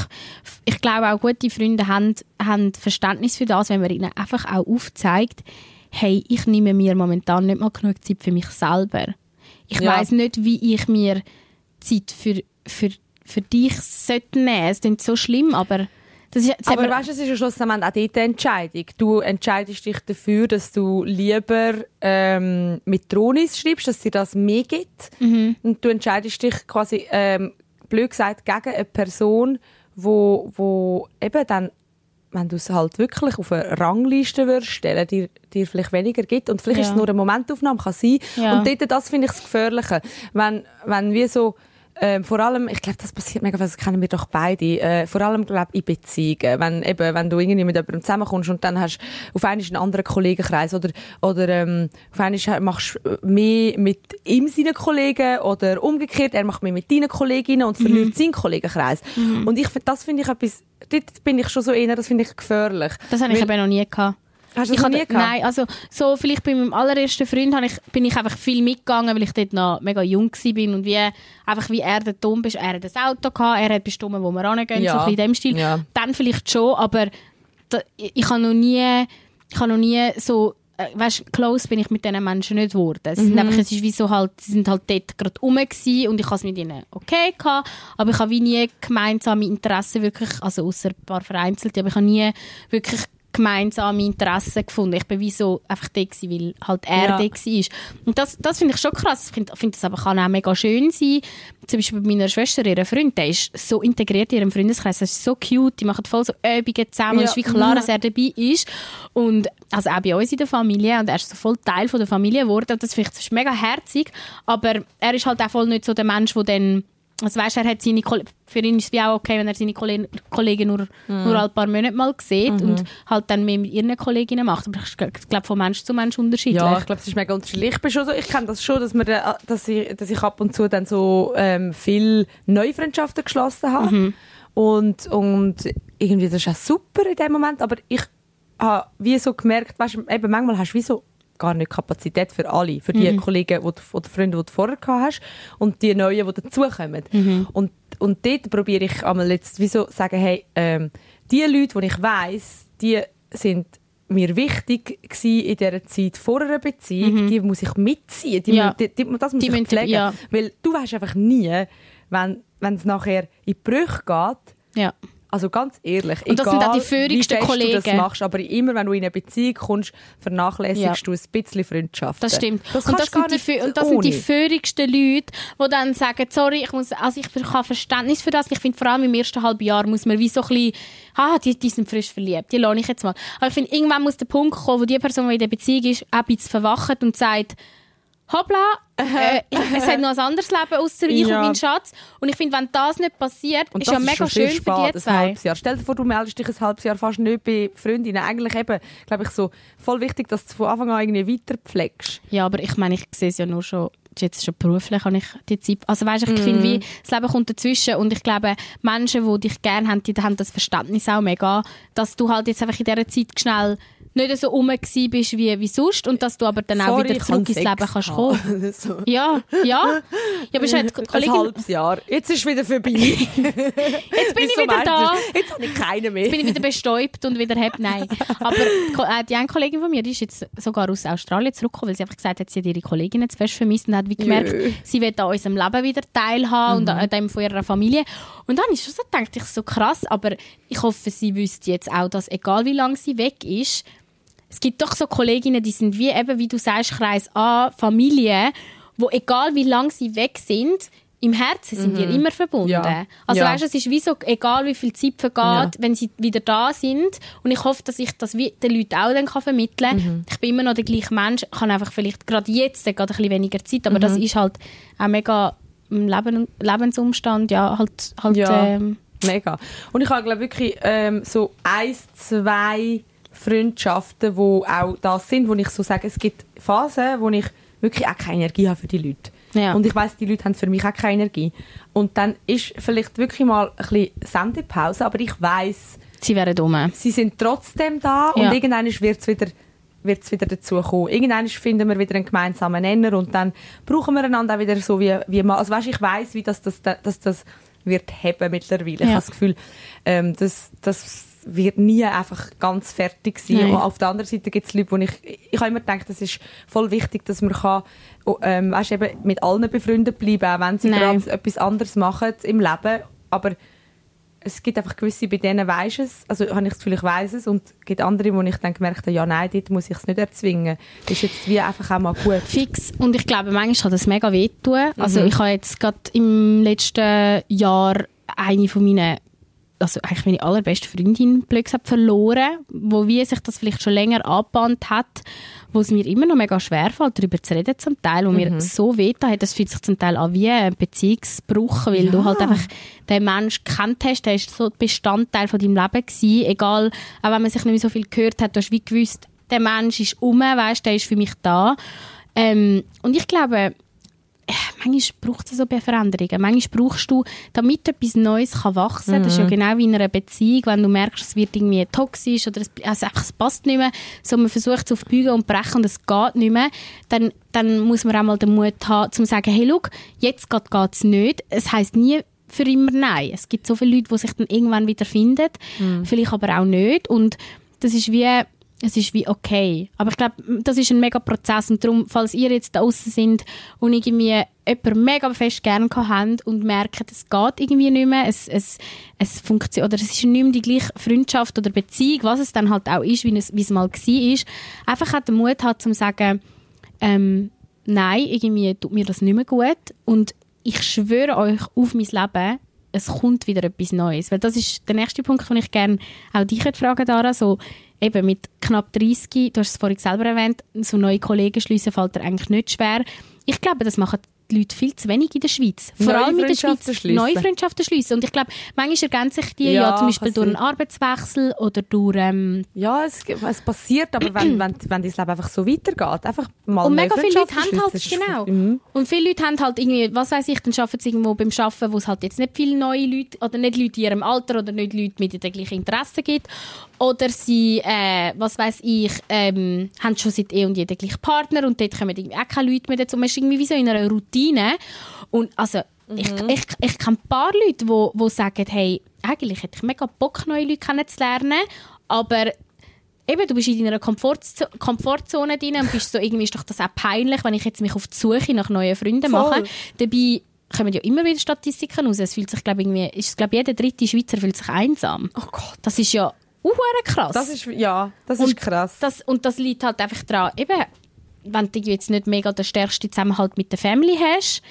ich glaube auch gute Freunde haben, haben Verständnis für das, wenn man ihnen einfach auch aufzeigt, hey, ich nehme mir momentan nicht mal genug Zeit für mich selber. Ich Ja. weiß nicht, wie ich mir Zeit für, für, für dich sollte nehmen. Es klingt so schlimm, aber ist, Aber weißt du, es ist ja schlussendlich auch dort eine Entscheidung. Du entscheidest dich dafür, dass du lieber ähm, mit Dronis schreibst, dass dir das mehr gibt. Mhm. Und du entscheidest dich quasi, ähm, blöd gesagt, gegen eine Person, wo, wo eben dann, wenn du es halt wirklich auf eine Rangliste würdest stellen, dir, dir vielleicht weniger gibt. Und vielleicht Ja. ist es nur eine Momentaufnahme, kann sein. Ja. Und dort, das finde ich das Gefährliche. Wenn, wenn wir so, ähm, vor allem, ich glaube, das passiert mega, das kennen wir doch beide, äh, vor allem, glaube in Beziehungen, wenn eben, wenn du irgendwie mit jemandem zusammenkommst und dann hast du auf einmal einen anderen Kollegenkreis oder, oder, ähm, auf einmal machst du mehr mit ihm seinen Kollegen oder umgekehrt, er macht mehr mit deinen Kolleginnen und verliert seinen Kollegenkreis. Und ich, das finde ich etwas, dort bin ich schon so eher, das finde ich gefährlich. das habe ich eben noch nie gehabt. Hast du ich das hatte- nie gehabt? Nein, also so vielleicht bei meinem allerersten Freund ich, bin ich einfach viel mitgegangen, weil ich dort noch mega jung war und wie, einfach wie er der Tom ist. Er hat ein Auto gehabt, er hat bestimmt, wo wir hingehen, Ja. so ein bisschen in dem Stil. Ja. Dann vielleicht schon, aber da, ich, ich habe noch nie, ich habe noch nie so, äh, weißt, close bin ich mit diesen Menschen nicht geworden. Es, Mhm. sind einfach, es ist wie so halt, sie sind halt dort gerade rum gewesen und ich habe es mit ihnen okay gehabt, aber ich habe wie nie gemeinsame Interessen wirklich, also außer ein paar vereinzelte, aber ich habe nie wirklich gemeinsame Interessen gefunden. Ich bin wie so einfach da gewesen, weil halt er Ja. da war. Und das, das finde ich schon krass. Ich finde find das aber kann auch mega schön sein. Zum Beispiel bei meiner Schwester, ihrem Freund, der ist so integriert in ihrem Freundeskreis. Das ist so cute. Die machen voll so Übungen zusammen. Ja. Es ist wie klar, dass er dabei ist. Und also auch bei uns in der Familie. Und er ist so voll Teil von der Familie geworden. Und das finde ich das ist mega herzig. Aber er ist halt auch voll nicht so der Mensch, der dann also weißt, er hat seine für ihn ist es wie auch okay, wenn er seine Kolle- Kollegen nur, Mhm. nur ein paar Monate mal sieht und halt dann mehr mit ihren Kolleginnen macht. Aber ich glaube, von Mensch zu Mensch unterschiedlich. Ja, ich glaube, es ist mega unterschiedlich. Ich bin schon so, ich kenne das schon, dass, da- dass, ich, dass ich ab und zu dann so ähm, viel neue Freundschaften geschlossen habe. Und, und irgendwie, das ist auch super in dem Moment, aber ich habe wie so gemerkt, weißt, eben manchmal hast du wie so gar nicht Kapazität für alle. Für die Kollegen wo du, oder Freunde, die du vorher gehabt hast und die Neuen, die dazukommen. Und, und dort probiere ich einmal jetzt wieso sagen, hey, ähm, die Leute, die ich weiss, die sind mir wichtig in dieser Zeit vor einer Beziehung, die muss ich mitziehen. Die, Ja. die, die, das muss Die ich pflegen. ja. Weil du weißt einfach nie, wenn wenn es nachher in die Brüche geht, Ja. Also ganz ehrlich, Und das sind egal, auch die feurigsten wie fest du das Kollegen. machst, aber immer wenn du in eine Beziehung kommst, vernachlässigst Ja. du ein bisschen Freundschaft. Das stimmt. Das und das, sind die, und das sind die ohne. feurigsten Leute, die dann sagen, sorry, ich muss, also ich habe Verständnis für das. Ich finde, vor allem im ersten halben Jahr muss man wie so ein bisschen, ah, die, die sind frisch verliebt, die lohne ich jetzt mal. Aber ich finde, irgendwann muss der Punkt kommen, wo die Person, die in der Beziehung ist, auch ein bisschen verwacht und sagt, hoppla, äh, es hat noch ein anderes Leben außer ich Ja. und mein Schatz. Und ich finde, wenn das nicht passiert, Und ist ja mega schon sehr schön für spät, die ein zwei. Jahr. Stell dir vor, du meldest dich ein halbes Jahr fast nicht bei Freundinnen. Eigentlich eben, glaube ich, so voll wichtig, dass du von Anfang an irgendwie weiter pflegst. Ja, aber ich meine, ich sehe es ja nur schon, jetzt schon beruflich habe ich die Zeit. Also weißt, ich finde, wie das Leben kommt dazwischen und ich glaube, Menschen, die dich gerne haben, die haben das Verständnis auch mega, dass du halt jetzt einfach in dieser Zeit schnell nicht so rum bist wie, wie sonst und dass du aber dann auch Sorry, wieder zurück ins Leben kannst kommen. so. Ja, ja. Ja, hat die Ein halbes Jahr. Jetzt ist es wieder vorbei. jetzt bin ich wieder da. Jetzt habe ich keinen mehr. Jetzt bin ich wieder bestäubt und wieder happy. Nein. Aber die äh, die eine Kollegin von mir, die ist jetzt sogar aus Australien zurückgekommen, weil sie einfach gesagt hat, sie hat ihre Kolleginnen zu fest vermisst und hat wie gemerkt, Jö. sie will an unserem Leben wieder teilhaben und an dem von ihrer Familie. Und dann ist schon so gedacht, ich so krass, aber ich hoffe, sie wüsste jetzt auch, dass egal wie lange sie weg ist, es gibt doch so Kolleginnen, die sind wie eben, wie du sagst, Kreis A, Familie, wo egal wie lange sie weg sind, im Herzen sind die immer verbunden. Mhm. Ja. Also Ja. weißt du, es ist wie so, egal wie viel Zeit vergeht, Ja. wenn sie wieder da sind. Und ich hoffe, dass ich das den Leuten auch dann kann vermitteln kann. Mhm. Ich bin immer noch der gleiche Mensch, ich habe einfach vielleicht gerade jetzt gerade ein bisschen weniger Zeit, aber Mhm. das ist halt auch mega im Leben, Lebensumstand, ja, halt, halt Ja. ähm, Mega. Und ich habe glaube wirklich ähm, so eins, zwei Freundschaften, wo auch das sind, wo ich so sage, es gibt Phasen, wo ich wirklich auch keine Energie habe für die Leute. Ja. Und ich weiß, die Leute haben für mich auch keine Energie. Und dann ist vielleicht wirklich mal ein bisschen Sendepause, aber ich weiß, sie wären dumm. sie sind trotzdem da Ja. und irgendwann wird es wieder wird's wieder dazu kommen. Irgendwann finden wir wieder einen gemeinsamen Nenner und dann brauchen wir einander auch wieder so wie, wie man, also weißt, ich weiß, wie das, das, das, das wird haben mittlerweile. Ich Ja. habe das Gefühl, ähm, das, das wird nie einfach ganz fertig sein. Nein. Und auf der anderen Seite gibt es Leute, wo ich, ich habe immer gedacht, es ist voll wichtig, dass man kann, ähm, weißt, eben mit allen befreundet bleiben, auch wenn sie gerade etwas anderes machen im Leben. Aber es gibt einfach gewisse, bei denen weiß es, also habe ich das Gefühl, ich weiß es, und es gibt andere, wo ich dann gemerkt habe, ja nein, dort muss ich es nicht erzwingen. Das ist jetzt wie einfach auch mal gut. Fix. Und ich glaube, manchmal kann das mega wehtun. Also Mhm. ich habe jetzt gerade im letzten Jahr eine von meinen also eigentlich meine allerbeste Freundin blöd gesagt, verloren, wo wie sich das vielleicht schon länger angebahnt hat, wo es mir immer noch mega schwer fällt, darüber zu reden zum Teil, wo Mhm. mir so weh hat, das fühlt sich zum Teil an wie ein Beziehungsbruch, weil du halt einfach den Mensch gekannt hast, der ist so Bestandteil von deinem Leben gewesen, egal, auch wenn man sich nicht mehr so viel gehört hat, du hast wie gewusst, der Mensch ist um, weißt, der ist für mich da. Ähm, und ich glaube, manchmal braucht es so Veränderungen. Manchmal brauchst du, damit etwas Neues kann wachsen kann, das ist ja genau wie in einer Beziehung, wenn du merkst, es wird irgendwie toxisch oder es, also einfach, es passt nicht mehr, so man versucht es auf Bügen und Brechen und es geht nicht mehr, dann, dann muss man auch mal den Mut haben, zu sagen, hey, schau, jetzt geht es nicht. Es heisst nie für immer Nein. Es gibt so viele Leute, die sich dann irgendwann wieder finden, vielleicht aber auch nicht. Und das ist wie es ist wie okay. Aber ich glaube, das ist ein mega Prozess und darum, falls ihr jetzt da draußen sind und irgendwie jemanden mega fest gerne habt und merkt, es geht irgendwie nicht mehr, es, es, es funktioniert, oder es ist nicht mehr die gleiche Freundschaft oder Beziehung, was es dann halt auch ist, wie es, wie es mal war, einfach hat den Mut hat, zu sagen, ähm, nein, irgendwie tut mir das nicht mehr gut und ich schwöre euch auf mein Leben, es kommt wieder etwas Neues. Weil das ist der nächste Punkt, den ich gerne auch dich fragen Dara, so eben mit knapp 30, du hast es vorhin selber erwähnt, so neue Kollegen schliessen fällt dir eigentlich nicht schwer. Ich glaube, das machen die Leute viel zu wenig in der Schweiz. Vor Neue allem in der Schweiz. Neue Freundschaften schliessen. Und ich glaube, manchmal ergänzen sich die ja, Ja, zum Beispiel durch einen. Arbeitswechsel oder durch... Ähm, Ja, es, es passiert, aber wenn, wenn, wenn dein Leben einfach so weitergeht, einfach mal und mega viele Leute haben halt, genau. Mhm. Und viele Leute haben halt irgendwie, was weiß ich, dann arbeiten sie irgendwo beim Arbeiten, wo es halt jetzt nicht viele neue Leute, oder nicht Leute in ihrem Alter, oder nicht Leute mit den gleichen Interessen gibt. Oder sie, äh, was weiß ich, ähm, haben schon seit eh und je den gleichen Partner und dort kommen irgendwie auch keine Leute mehr dazu. Man ist irgendwie wie so in einer Routine. Und also, ich, ich, ich kenne ein paar Leute, die wo, wo sagen, hey, eigentlich hätte ich mega Bock, neue Leute kennenzulernen, aber eben, du bist in deiner Komfortzo Komfortzone drin und bist so, irgendwie ist doch das auch peinlich, wenn ich jetzt mich auf die Suche nach neuen Freunden Voll. mache. Dabei kommen ja immer wieder Statistiken raus. Es fühlt sich, glaube ich, irgendwie, ist glaube jeder dritte Schweizer fühlt sich einsam. Oh Gott. Das ist ja uhuere krass. Das ist, ja, das ist und krass. Das, und das liegt halt einfach daran, eben, wenn du jetzt nicht mega den stärksten Zusammenhalt mit der Family hast,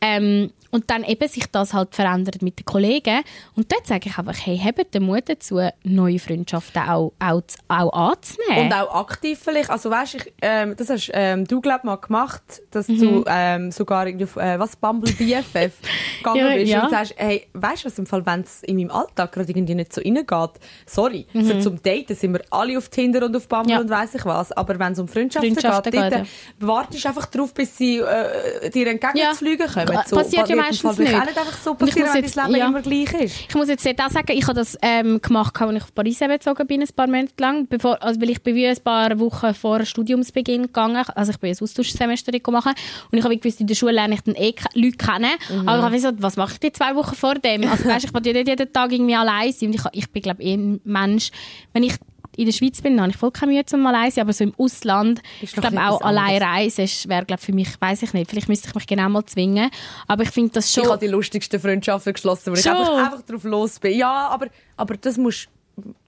ähm, und dann eben sich das halt verändert mit den Kollegen. Und dort sage ich einfach, hey, habt den Mut dazu, neue Freundschaften auch, auch, auch anzunehmen. Und auch aktiv vielleicht. Also weißt, ich, ähm, das hast ähm, du glaub mal gemacht, dass Mhm. du ähm, sogar irgendwie auf äh, was Bumble BFF gegangen Ja, bist ja. und sagst, hey, weißt du was im Fall, wenn es in meinem Alltag gerade irgendwie nicht so reingeht, sorry, für zum Daten sind wir alle auf Tinder und auf Bumble Mhm. Ja. und weiss ich was, aber wenn es um Freundschaften, Freundschaften geht, geht, dort wartest du einfach darauf, bis sie äh, dir entgegenzufliegen kommen. Passiert ja wird im Fall meistens vielleicht auch nicht. nicht einfach so passieren, wenn jetzt- dein Leben ja. immer gleich ist. Ich muss jetzt auch sagen, ich habe das ähm, gemacht, als ich auf Paris gezogen bin, ein paar Monate lang. Bevor, also, weil ich bin wie ein paar Wochen vor Studiumsbeginn gegangen. Also ich bin ein Austauschsemester machen. Und ich habe gewusst, in der Schule lerne ich dann eh Leute kennen. Mhm. Aber ich habe gesagt, was mache ich die zwei Wochen vor dem? Also weißt, ich will ja nicht jeden Tag irgendwie allein sein. Und ich, ich bin, glaube ich, eh ein Mensch, wenn ich in der Schweiz bin, habe ich voll keine Mühe zum sein, aber so im Ausland, ich glaube auch allein reisen wäre glaube für mich, weiß ich nicht, vielleicht müsste ich mich genau mal zwingen, aber ich finde das schon... Ich habe die lustigsten Freundschaften geschlossen, weil ich einfach, einfach drauf los bin. Ja, aber, aber das muss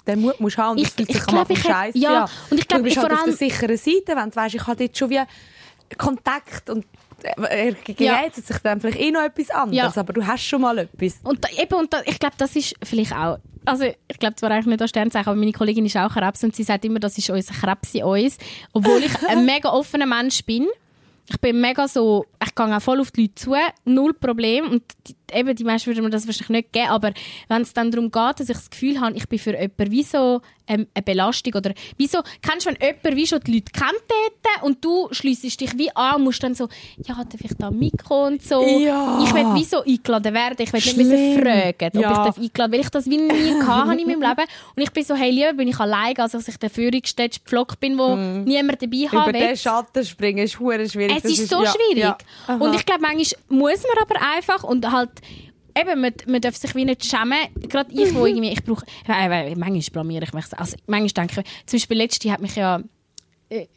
den Mut musst du haben und das Ich- fühlt sich ich glaub, ich scheiße ja, an. und ich glaub, du bist ich halt vor auf der sicheren Seite, wenn du weißt, ich habe jetzt schon wie Kontakt und er Ja. gerätselt sich dann vielleicht eh noch etwas anderes, Ja. aber du hast schon mal etwas. Und da, eben, und da, ich glaube, das ist vielleicht auch. Also, ich glaube zwar eigentlich nicht an Sternzeichen, aber meine Kollegin ist auch Krebs und sie sagt immer, das ist unser Krebs in uns. Obwohl ich ein mega offener Mensch bin. Ich bin mega so, ich gehe auch voll auf die Leute zu, null Problem. Und die, eben, die Menschen würden mir das wahrscheinlich nicht geben, aber wenn es dann darum geht, dass ich das Gefühl habe, ich bin für jemanden wie so ähm, eine Belastung oder wie so, kennst du, wenn jemand wie schon die Leute kennt dort und du schliessest dich wie an und musst dann so, ja, hat er vielleicht da ein Mikro und so. Ja. Ich will wie so eingeladen werden, ich will nicht müssen fragen, ob Ja. ich darf eingeladen weil ich das wie nie habe in meinem Leben. Und ich bin so, hey, lieber bin ich allein, als dass ich der Führungsstätte Pflock bin, wo niemand dabei Über haben den will. Schatten springen ist schwierig. Es Das ist so ja, schwierig. Und ich glaube, manchmal muss man aber einfach und halt Eben, man, man darf sich wie nicht schämen. Gerade ich, wo irgendwie, ich brauche, äh, äh, manchmal blamiere ich mich. so. Also, manchmal denke ich, zum Beispiel letzte hat mich ja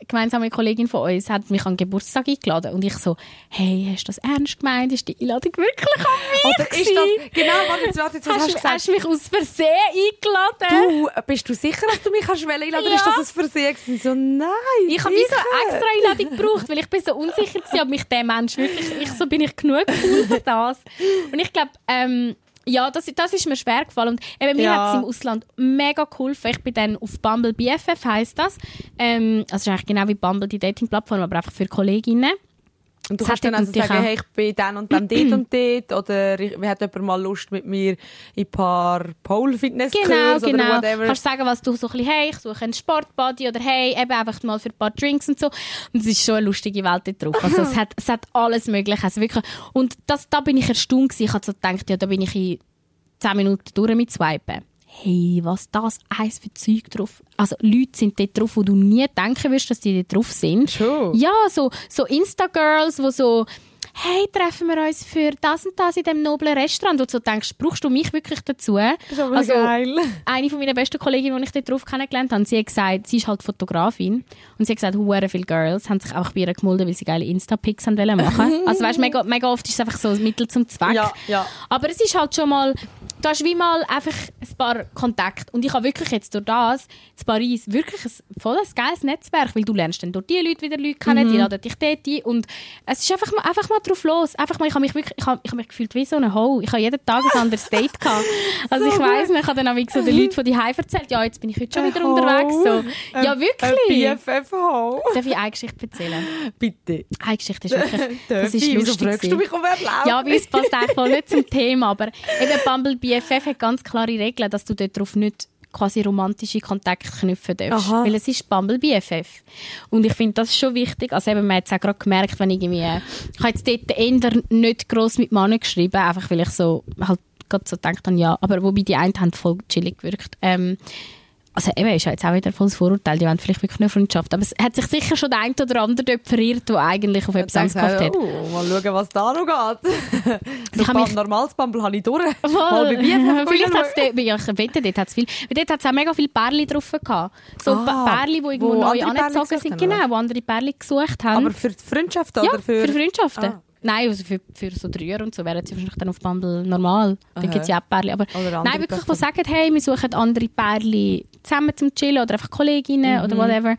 gemeinsame Kollegin von uns hat mich an Geburtstag eingeladen und ich so, hey, hast du das ernst gemeint? Ist die Einladung wirklich an mich Oder ist das, genau, warte, jetzt, warte, jetzt, was Hast, hast du gesagt? hast mich aus Versehen eingeladen? Du, bist du sicher, dass du mich hast einladen? Ja. Ist das ein Versehen gewesen? So, nein. Ich habe wie so sicher. extra Einladung gebraucht, weil ich bin so unsicher war, ob mich der Mensch wirklich, ich so bin ich genug cool für das. Und ich glaube, ähm, ja, das, das ist mir schwer gefallen. Und eben, mir Ja. hat es im Ausland mega geholfen. Ich bin dann auf Bumble BFF, heisst das. Ähm, also ist eigentlich genau wie Bumble, die Dating-Plattform, aber einfach für Kolleginnen. Und du Das kannst dann also sagen, hey, ich bin dann und dann dort und dort. Oder ich, hat jemand mal Lust mit mir in ein paar pole fitness Genau, oder genau. whatever. Kannst sagen, was du so ein bisschen, hey, ich suche einen Sportbody oder hey, eben einfach mal für ein paar Drinks und so. Und es ist schon eine lustige Welt dort drauf. Also es hat, es hat alles mögliche. Also wirklich. Und das, da bin ich erstaunt gewesen. Ich habe so gedacht, ja, da bin ich in 10 Minuten durch mit Swipen. Hey, was das eins für Zeug drauf. Also Leute sind dort drauf, wo du nie denken wirst, dass die dort drauf sind. Schon? Ja, so, so Insta-Girls, wo so, hey, treffen wir uns für das und das in dem noblen Restaurant. Und du so denkst, brauchst du mich wirklich dazu? Das ist aber also, geil. eine von meiner besten Kolleginnen, die ich dort drauf kennengelernt habe, sie hat gesagt, sie ist halt Fotografin und sie hat gesagt, hure viele Girls haben sich auch bei ihr gemolden, weil sie geile Insta-Pics machen. also weißt, mega, mega oft ist es einfach so ein Mittel zum Zweck. Ja, ja. Aber es ist halt schon mal, du hast wie mal einfach ein paar Kontakte und ich habe wirklich jetzt durch das in Paris wirklich ein volles geiles Netzwerk, weil du lernst dann durch die Leute wieder Leute kennen, Mhm. die laden dich dort ein und es ist einfach mal, einfach mal drauf los. Einfach mal, ich habe mich wirklich, ich habe, ich habe mich gefühlt wie so eine Ho. Ich habe jeden Tag ein anderes Date gehabt. Also ich weiss nicht, ich habe dann auch so den Leuten von die erzählt, ja, jetzt bin ich heute schon wieder Ho. unterwegs. So. Ja, Ein wirklich. BFF-Ho. Darf ich eine Geschichte erzählen? Bitte. Eine Geschichte ist wirklich, das ist ich? Wieso lustig. fragst du mich um Erlaubnis? Ja, weil es passt eigentlich voll nicht zum Thema, aber eben Bumble BFF hat ganz klare Regeln, dass du dort drauf nicht quasi romantische Kontakte knüpfen darfst. Aha. Weil es ist Bumble BFF. Und ich finde das ist schon wichtig. Also eben, man hat es auch gerade gemerkt, wenn ich irgendwie, ich habe jetzt dort eher nicht gross mit Männern geschrieben, einfach weil ich so halt gerade so gedacht habe, ja, aber wobei die einen haben voll chillig gewirkt. Ähm, also eben, ist ja jetzt auch wieder voll das Vorurteil, die wollen vielleicht wirklich eine Freundschaft. Aber es hat sich sicher schon der ein oder andere dort verirrt, der eigentlich auf etwas anderes gehofft hat. oh, mal schauen, was da noch geht. Ich mich- normales Bumble habe ich durch. Voll. Mal bei BFF Vielleicht hat es dort, ja, ich wette, dort hat es viel, weil dort hat es auch mega viele Pärchen drauf gehabt. So Ah, Pärchen, die irgendwo wo neu angezogen sind. Genau, wo andere Pärchen gesucht haben. Aber für die Freundschaft ja, oder für... für, Freundschaften. Ah. Nein, also für, für so Dreier und so wären sie wahrscheinlich dann auf Bumble normal. Dann gibt es ja auch Pärchen. Aber nein, wirklich, die sagen, hey, wir suchen andere Pärchen zusammen zum Chillen oder einfach Kolleginnen Mhm. oder whatever.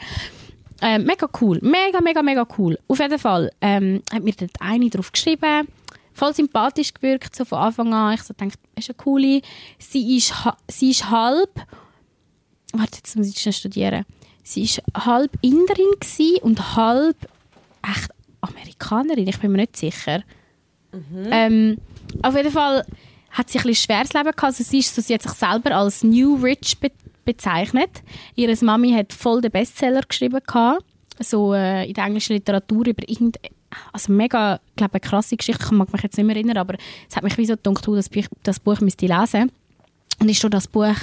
Ähm, mega cool. Mega, mega, mega cool. Auf jeden Fall ähm, hat mir dort eine drauf geschrieben. Voll sympathisch gewirkt, so von Anfang an. Ich so dachte, ist eine coole. Sie ist, sie ist halb. Warte, jetzt muss ich schnell studieren. Sie war halb Inderin und halb echt Amerikanerin. Ich bin mir nicht sicher. Ähm, auf jeden Fall hat sie ein schweres Leben gehabt. Also sie, ist so, sie hat sich selber als New Rich be bezeichnet. Ihre Mami hat voll den Bestseller geschrieben gehabt. So äh, in der englischen Literatur über irgend also mega, ich glaube, eine krasse Geschichte, ich mag mich jetzt nicht mehr erinnern, aber es hat mich wie so gedacht, oh, das, Buch, das Buch müsste ich lesen. Und ist schon das Buch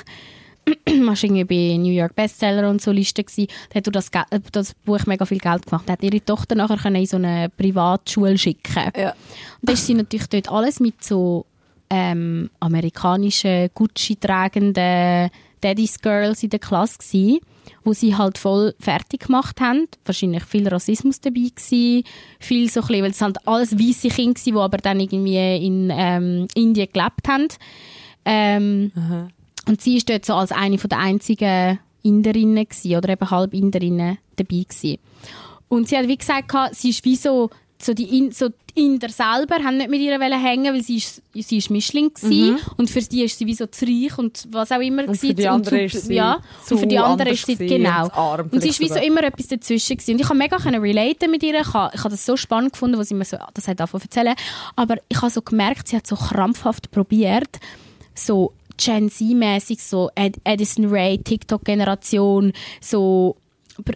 warst irgendwie bei New York Bestseller und so Liste gsi. Da hat durch das, äh, das Buch mega viel Geld gemacht. Da hat ihre Tochter nachher können in so eine Privatschule schicken. Ja. Und da ist sie natürlich dort alles mit so ähm, amerikanischen Gucci tragenden Daddy's Girls in der Klasse gsi, wo sie halt voll fertig gemacht haben. Wahrscheinlich viel Rassismus dabei gsi, viel so ein bisschen, weil es halt alles weiße Kinder gsi, die aber dann irgendwie in ähm, Indien gelebt haben. Ähm, und sie ist dort so als eine von der einzigen Inderinnen gewesen, oder eben halb Inderinnen dabei gewesen. Und sie hat wie gesagt, sie ist wie so, so die, In, so die Inder selber haben nicht mit ihr hängen, weil sie ist, sie ist Mischling gewesen. und für die ist sie wie so zu reich und was auch immer Mhm. Und für die andere zu- ist sie ja, zu und für die andere ist sie, genau. und arm Und sie ist wie so immer etwas dazwischen gewesen. Und ich habe mega können relaten mit ihr. Ich habe, ich habe das so spannend gefunden, was sie mir so, das hat davon erzählen. Aber ich habe so gemerkt, sie hat so krampfhaft probiert, so Gen Z-mäßig, so Ed Edison Ray, TikTok-Generation, so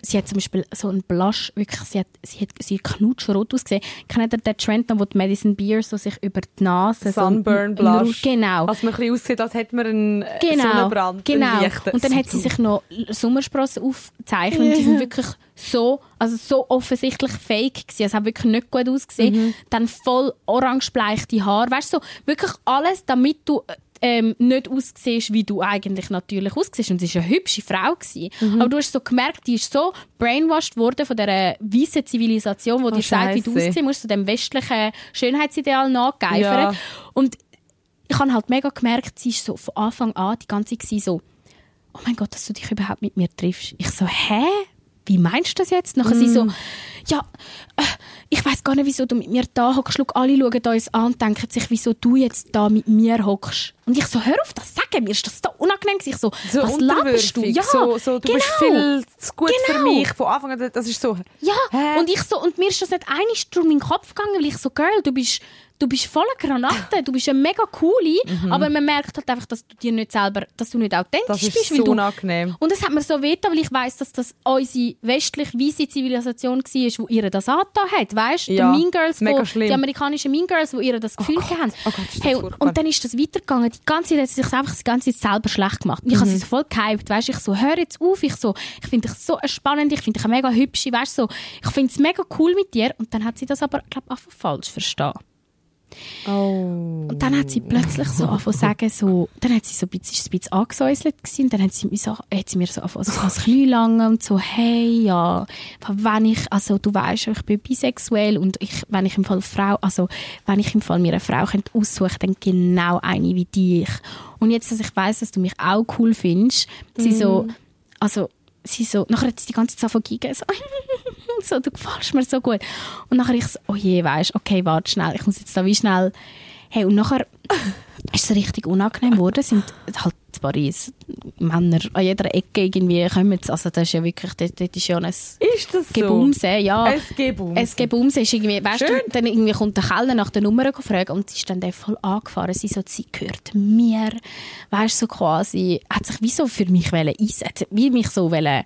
Sie hat zum Beispiel so einen Blush, wirklich, sie hat, sie hat, sie hat knutschrot ausgesehen. Kennt ihr den Trend noch, wo die Madison Beer so sich über die Nase... Sunburn so einen- Blush. Genau. Was man ein bisschen aussieht, als hätte man einen äh, Genau, Sonnenbrand. genau. einen. Und dann hat sie sich noch Sommersprossen aufgezeichnet. Die sind wirklich so, also so offensichtlich fake gewesen. Es hat wirklich nicht gut ausgesehen. Dann voll orange-bleichte Haare. Weißt du, so wirklich alles, damit du ähm, nicht aussiehst, wie du eigentlich natürlich aussiehst. Und sie war eine hübsche Frau. Gewesen. Aber du hast so gemerkt, die ist so brainwashed worden von dieser weißen Zivilisation, die dir sagt, wie du aussehen musst, so dem westlichen Schönheitsideal nachgeeifert. Ja. Und ich habe halt mega gemerkt, sie ist so von Anfang an die ganze Zeit so, oh mein Gott, dass du dich überhaupt mit mir triffst. Ich so, hä? Wie meinst du das jetzt? Nachher sie so, ja, äh, ich weiß gar nicht, wieso du mit mir da hockst. Schau, alle schauen uns an und denken sich, wieso du jetzt da mit mir hockst. Und ich so, hör auf das sagen, mir ist das so unangenehm. Ich so, so was laberst du? Ja, so, so, du genau. bist viel zu gut für Genau. mich. Von Anfang an, das ist so... Ja, Hä? und ich so, und mir ist das nicht einig durch meinen Kopf gegangen, weil ich so, Girl, du bist, du bist voller Granate, du bist eine mega coole, aber man merkt halt einfach, dass du dir nicht selber, dass du nicht authentisch Das ist bist, so du, unangenehm. und es hat mir so wehgetan, weil ich weiss, dass das unsere westlich weisse Zivilisation war, wo ihr das angetan hat, weißt? Ja, die Mean Girls, wo, die amerikanischen Mean Girls, wo ihr das Gefühl Gott, haben. oh das hey, und, und dann ist das weitergegangen. Die ganze Zeit hat sie sich einfach die ganze Zeit selber schlecht gemacht. Ich Mhm. habe sie so voll gehypt, weißt? Ich so, hör jetzt auf, ich so, ich finde dich so spannend, ich finde dich mega hübsch, weißt? So, ich finde es mega cool mit dir. Und dann hat sie das aber, glaube ich, einfach falsch verstanden. Oh. Und dann hat sie plötzlich so angefangen zu sagen, so, dann hat sie so ein bisschen, ein bisschen angesäuselt gewesen, und dann hat sie, mir so, hat sie mir so angefangen, so ans Knie langen und so, hey, ja, wenn ich, also du weißt, ich bin bisexuell und ich, wenn ich im Fall Frau, also wenn ich im Fall mir eine Frau könnte aussuchen, dann genau eine wie dich. Und jetzt, dass ich weiß, dass du mich auch cool findest, sie so, also sie so, nachher hat sie die ganze Zeit vergeben, so, so, du gefällst mir so gut. Und nachher ich so, oh je, weisst, okay, warte schnell, ich muss jetzt da wie schnell Hey, und nachher ist es richtig unangenehm geworden. Es sind halt in Paris Männer an jeder Ecke irgendwie kommen. Also das ist ja wirklich, dort, dort ist ja ein Ist das so? Gebumse, ja. Es Gebumse. Es Gebumse ist irgendwie, weißt du, Schön. dann irgendwie kommt der Kellner nach der Nummer fragen und sie ist dann voll angefahren. Sie so, sie gehört mir, weißt du, so quasi, hat sich wie so für mich wollen einsetzen, wie mich so wollen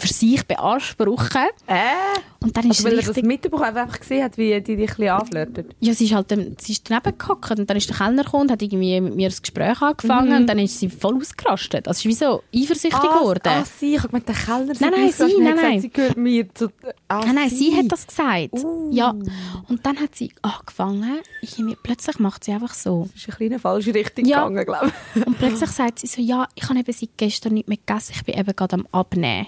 für sich beanspruchen. Äh? Und dann ist Also, weil er das richtig, mitbekommen einfach gesehen hat, wie die dich ein anflirtet. ja, sie ist halt, dann- sie ist daneben gehockt und dann ist der Kellner gekommen und hat irgendwie mit mir das Gespräch angefangen und dann ist sie voll ausgerastet. Also, ist wie so eifersüchtig geworden. Ah, sie, ich habe gemeint, der Kellner Nein, nein, sie, nein, gesagt, nein. sie gehört mir zu... Ah, Nein, nein, sie hat das gesagt. Uh. Ja. Und dann hat sie angefangen, irgendwie, plötzlich macht sie einfach so. Das ist ein bisschen in eine falsche Richtung Ja. gegangen, glaube ich. Und plötzlich sagt sie so, ja, ich habe eben seit gestern nicht mehr gegessen, ich bin eben gerade am Abnehmen.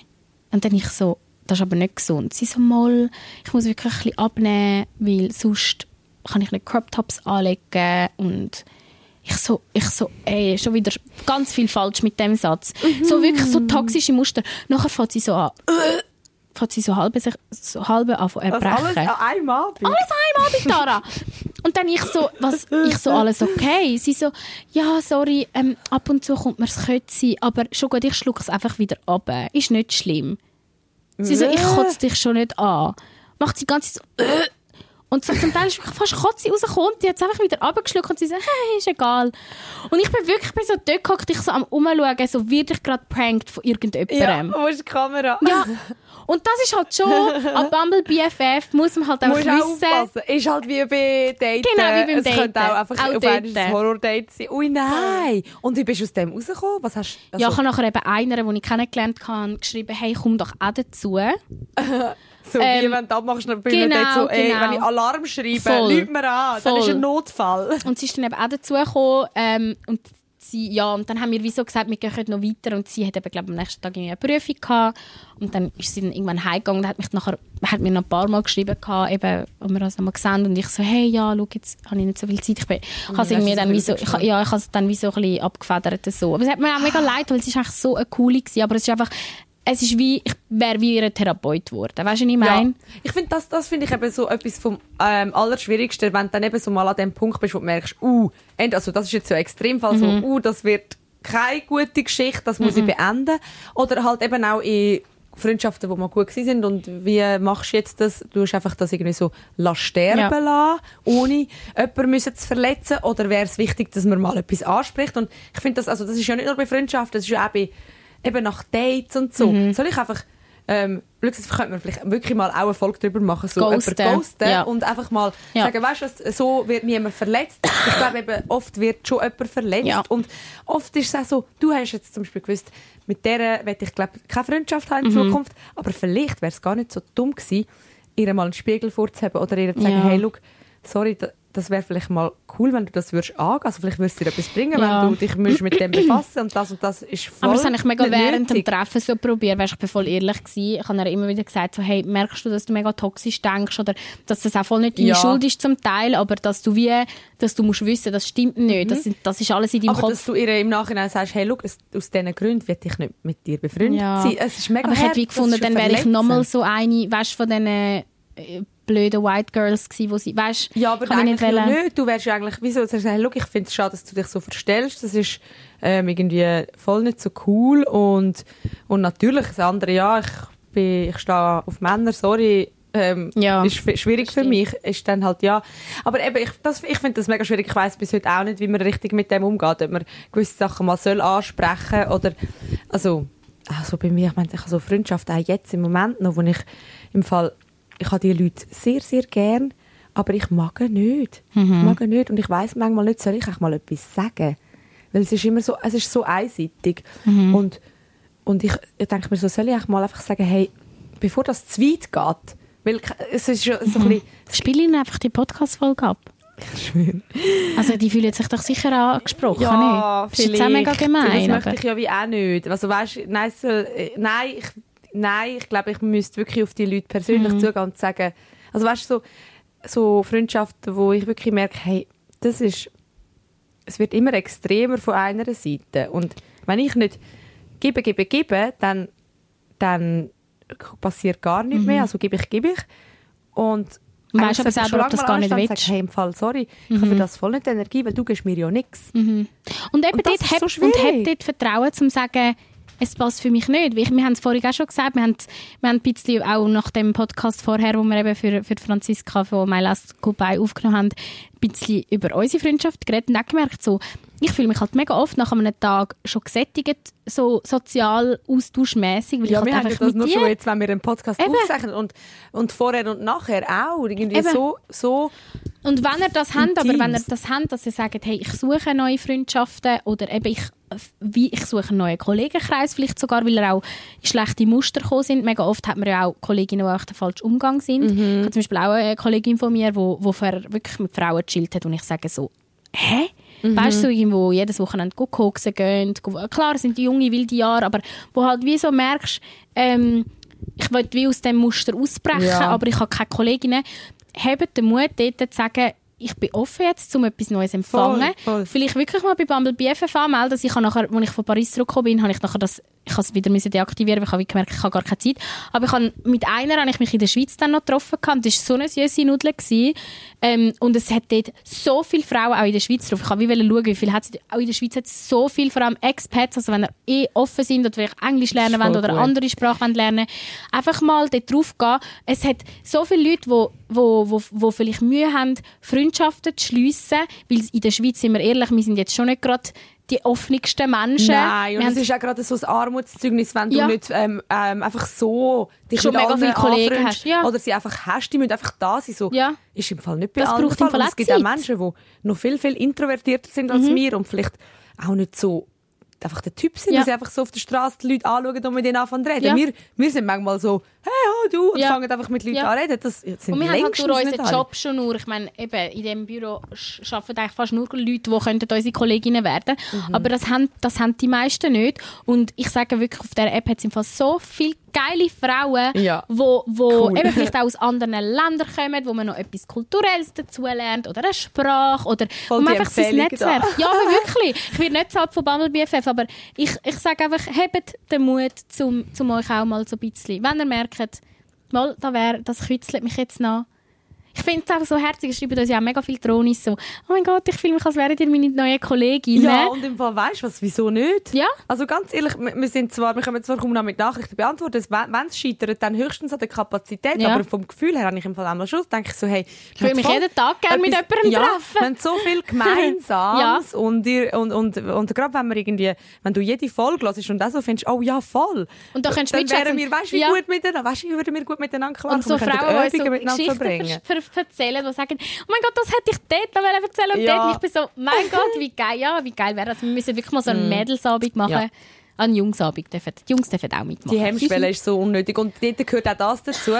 Und dann ich so, das ist aber nicht gesund. Sie so, mal, ich muss wirklich ein bisschen abnehmen, weil sonst kann ich nicht Crop Tops anlegen und ich so, ich so, ey, schon wieder ganz viel falsch mit dem Satz. So wirklich so toxische Muster. Nachher fängt sie so an, äh, fängt sie so halb, sich, so halb an zu Das erbrechen. alles an einem Abend. Alles an einem Abend, Tara. Und dann ich so, was, ich so, alles okay? Sie so, ja, sorry, ähm, ab und zu kommt mir das Kötzi, aber schon gut, ich schluck es einfach wieder ab. Ist nicht schlimm. Sie so, ich Äh. kotze dich schon nicht an. Macht sie die ganze Zeit so, äh. Und so, zum Teil ist wirklich fast Kotze rausgekommen, die hat es einfach wieder abgeschluckt und sie so, hey, ist egal. Und ich bin wirklich bin so dort gehockt, ich so am Umschauen, so wird ich gerade prankt von Ja, irgendjemandem. wo ist die Kamera? Ja. Und das ist halt schon, an Bumble BFF muss man halt einfach Musst auch wissen, aufpassen. Ist halt wie bei Daten. Genau, wie beim es könnte auch einfach Auch auf ein Horror-Date sein. Ui, nein. Und wie bist du aus dem rausgekommen? Was hast du... Ja, ich also, habe nachher eben einer, den ich kennengelernt habe, geschrieben, hey, komm doch auch dazu. so wie ähm, wenn du abmachst, dann bin genau, ich so, ey, genau. wenn ich Alarm schreibe, Voll. lügt mir an, dann ist Voll. ein Notfall. Und sie ist dann eben auch dazu gekommen. Ähm, und sie, ja, und dann haben wir wie so gesagt, wir gehen noch weiter. Und sie hat eben, glaube am nächsten Tag eine Prüfung gehabt. Und dann ist sie dann irgendwann heimgegangen und hat, mich nachher, hat mir noch ein paar Mal geschrieben, gehabt, eben, als wir uns einmal gesehen Und ich so, hey, ja, schau, jetzt habe ich nicht so viel Zeit. Ich, bin, ich habe irgendwie dann wie so, ich, ja, ich habe es dann wie so ein bisschen abgefedert. So. Aber es hat mir auch mega leid, weil sie ist eigentlich so eine coole gewesen. Aber es ist einfach, es ist wie, ich wäre wie ihr Therapeut geworden. Weißt du, was ich meine? Ja. Ich finde, das, das finde ich eben so etwas vom ähm, Allerschwierigsten, wenn du dann eben so mal an dem Punkt bist, wo du merkst, uh, also das ist jetzt so ein Extremfall, so, Mhm. uh, das wird keine gute Geschichte, das muss ich beenden. Oder halt eben auch in Freundschaften, die mal gut sind und wie machst du jetzt das? Du hast einfach das irgendwie so lass sterben Ja. lassen, ohne jemanden müssen zu verletzen oder wäre es wichtig, dass man mal etwas anspricht und ich finde das, also das ist ja nicht nur bei Freundschaften, das ist ja auch bei, eben nach Dates und so. Mhm. Soll ich einfach ähm, Lukas, könnte man vielleicht wirklich mal auch eine Folge darüber machen, so Ghosten. ghosten Ja. und einfach mal Ja. sagen, weißt du, was, so wird niemand verletzt. Ich glaube eben, oft wird schon jemand verletzt Ja. und oft ist es auch so, du hast jetzt zum Beispiel gewusst, mit der werde ich glaube keine Freundschaft haben Mhm. in Zukunft, aber vielleicht wäre es gar nicht so dumm gewesen, ihr mal einen Spiegel vorzuhaben oder ihr zu sagen, hey, look, sorry, das wäre vielleicht mal cool, wenn du das würdest angehen. Also vielleicht würdest du dir etwas bringen, Ja. wenn du dich mit dem befassen und das und das ist voll Aber das habe ich mega während dem nötig. Treffen so probiert. Weißt, ich voll ehrlich gewesen. Ich habe ihr immer wieder gesagt, so, hey, merkst du, dass du mega toxisch denkst oder dass das auch voll nicht deine Ja. Schuld ist zum Teil, aber dass du wie, dass du musst wissen, das stimmt nicht. Das, sind, das ist alles in deinem Mhm. Aber Kopf. dass du ihr im Nachhinein sagst, hey, look, aus diesen Gründen will ich nicht mit dir befreundet Ja. sein. Es ist mega aber ich hätte wie das gefunden, dann wäre ich nochmal so eine, weißt, von diesen äh, blöden White Girls gewesen, wo sie, weißt, Ja, aber eigentlich nicht wollen. nicht. Du wärst ja eigentlich, wieso sagst du, hey, look, ich finde es schade, dass du dich so verstellst. Das ist ähm, irgendwie voll nicht so cool. Und, und natürlich, das andere, ja, ich, bin, ich stehe auf Männer, sorry, ähm, Ja, ist schwierig für mich. Ist dann halt, ja. Aber eben, ich, das- ich finde das mega schwierig. Ich weiss bis heute auch nicht, wie man richtig mit dem umgeht. Ob man gewisse Sachen mal soll ansprechen oder, also, also bei mir, ich meine, ich habe so Freundschaft auch jetzt im Moment noch, wo ich im Fall, ich habe die Leute sehr, sehr gern, aber ich mag nicht. Ich mag nicht und ich weiß manchmal nicht, soll ich auch mal etwas sagen? Weil es ist immer so, es ist so einseitig und, und ich, ich denke mir so, soll ich auch mal einfach sagen, hey, bevor das zu weit geht, weil es ist schon so ein bisschen, Spiele ihnen einfach die Podcast-Folge ab. Also die fühlen sich doch sicher angesprochen, Ja, nicht? Das ist jetzt auch mega vielleicht. gemein. Das möchte ich ja wie auch nicht. Also weißt, nein, äh, nein, ich, nein, ich glaube, ich müsste wirklich auf die Leute persönlich Mhm. zugehen und sagen, also weißt so, so Freundschaften, wo ich wirklich merke, hey, das ist, es wird immer extremer von einer Seite und wenn ich nicht gebe, gebe, gebe, dann, dann passiert gar Mhm. nichts mehr, also gebe ich, gebe ich und Und weißt aber selber, ob das gar nicht und willst. sagen, Hey, im Fall, sorry, ich habe für das voll nicht die Energie, weil du gibst mir ja nichts. Und eben Und das dort so und schwierig. hab dort Vertrauen, zum zu sagen, es passt für mich nicht. Weil ich- Wir haben es vorhin auch schon gesagt, wir haben, wir haben ein bisschen auch nach dem Podcast vorher, wo wir eben für, für Franziska von My Last Goodbye aufgenommen haben, ein bisschen über unsere Freundschaft geredet und auch gemerkt, so, ich fühle mich halt mega oft nach einem Tag schon gesättigt, so sozial austauschmäßig, Ja, ich wir halt haben das nur schon jetzt, wenn wir einen Podcast Eben. aufzeichnen und, und vorher und nachher auch. Irgendwie Eben. so, so Und wenn ihr das habt, aber wenn ihr das habt, dass ihr sagt, hey, ich suche neue Freundschaften oder eben ich, wie, ich suche einen neuen Kollegenkreis vielleicht sogar, weil ihr auch in schlechte Muster gekommen sind. Mega oft hat man ja auch Kolleginnen, die auch der falsche Umgang sind. Ich habe zum Beispiel auch eine Kollegin von mir, die wo, wirklich mit Frauen chillt hat und ich sage so, hä? Weißt du, so irgendwo jedes Wochenende koksen gehen. Klar, sind die junge, wilde Jahre, aber wo halt wie so merkst, ähm, ich will wie aus dem Muster ausbrechen, Ja. aber ich habe keine Kolleginnen. Habt den Mut, dort zu sagen, ich bin offen jetzt, um etwas Neues zu empfangen. Voll, voll. Vielleicht wirklich mal bei Bumble BFF anmelden. dass Ich habe nachher, als ich von Paris zurückgekommen bin, habe ich nachher das, ich habe es wieder müssen deaktivieren, weil ich habe gemerkt, ich habe gar keine Zeit. Aber ich habe, mit einer habe ich mich in der Schweiz dann noch getroffen. gehabt. Das war so eine süße Nudel. gewesen. Ähm, und es hat dort so viele Frauen auch in der Schweiz drauf. Ich wollte wie schauen, wie viel hat es auch in der Schweiz hat es so viele, vor allem Expats, also wenn ihr eh offen sind oder vielleicht Englisch lernen wollt oder gut. andere Sprache lernen einfach mal dort drauf gehen. Es hat so viele Leute, die wo, wo, wo, wo vielleicht Mühe haben, Freundschaften zu schliessen, weil in der Schweiz, sind wir ehrlich, wir sind jetzt schon nicht gerade die offensten Menschen. Nein, und es ist auch gerade so ein Armutszeugnis, wenn du Ja. nicht ähm, ähm, einfach so dich Schon mega viele Kollegen hast, ja. oder sie einfach hast, die müssen einfach da sein. So, Ja. Ist im Fall nicht bei Das allen braucht Fall. Es gibt auch. Menschen, die noch viel, viel introvertierter sind als Mhm. wir und vielleicht auch nicht so einfach der Typ sind, Ja. dass sie einfach so auf der Straße die Leute anschauen und mit ihnen anfangen zu reden. Ja. Wir, wir sind manchmal so, hey, oh, du, und Ja. fangen einfach mit Leuten Ja. an zu reden. Das sind Und wir haben halt durch unseren alle. Job schon nur, ich meine, eben in diesem Büro arbeiten eigentlich fast nur Leute, die könnten unsere Kolleginnen werden Mhm. Aber das haben, das haben die meisten nicht. Und ich sage wirklich, auf dieser App hat es im Fall so viele geile Frauen, Ja. wo, wo Cool. eben vielleicht auch aus anderen Ländern kommen, wo man noch etwas Kulturelles dazu lernt oder eine Sprache oder um einfach sein Netzwerk. Ja, aber wirklich. Ich werde nicht zahlt von Bumble BFF, aber ich, ich sage einfach, habt den Mut, zum, zum euch auch mal so ein bisschen, wenn ihr merkt, mal, da wär, das kützelt mich jetzt noch. Ich finde es einfach so herzig, es schreiben uns ja auch mega viele Drohnis so, oh mein Gott, ich fühle mich, als wären ihr meine neue Kollegin. Ja, und im Fall weißt du was, wieso nicht? Ja. Also ganz ehrlich, wir sind zwar, wir können zwar kaum noch mit Nachrichten beantworten, wenn es scheitert, dann höchstens an der Kapazität, Ja. aber vom Gefühl her habe ich im Fall einmal schon, denke ich so, hey, Ich würde mich jeden Tag gerne mit jemandem ja, treffen. Wir haben so viel Gemeinsames und, ihr, und, und, und, gerade wenn wir irgendwie, wenn du jede Folge hörst und auch so findest, oh ja, voll. Und da könntest du dann wären wir, weißt du, wie Ja. gut miteinander, weißt du, wie würden wir gut miteinander klarkommen? Und so Frauen, die so miteinander Geschichten verbringen. ver erzählen, die sagen, oh mein Gott, das hätte ich dort noch erzählen und Ja. dort. Und ich bin so, mein Gott, wie geil, ja, wie geil wäre das. Wir müssen wirklich mal so einen Mädelsabend machen. Ja. Einen Jungsabend dürfen. Die Jungs dürfen auch mitmachen. Die Hemmschwelle ist so unnötig. Und dort gehört auch das dazu.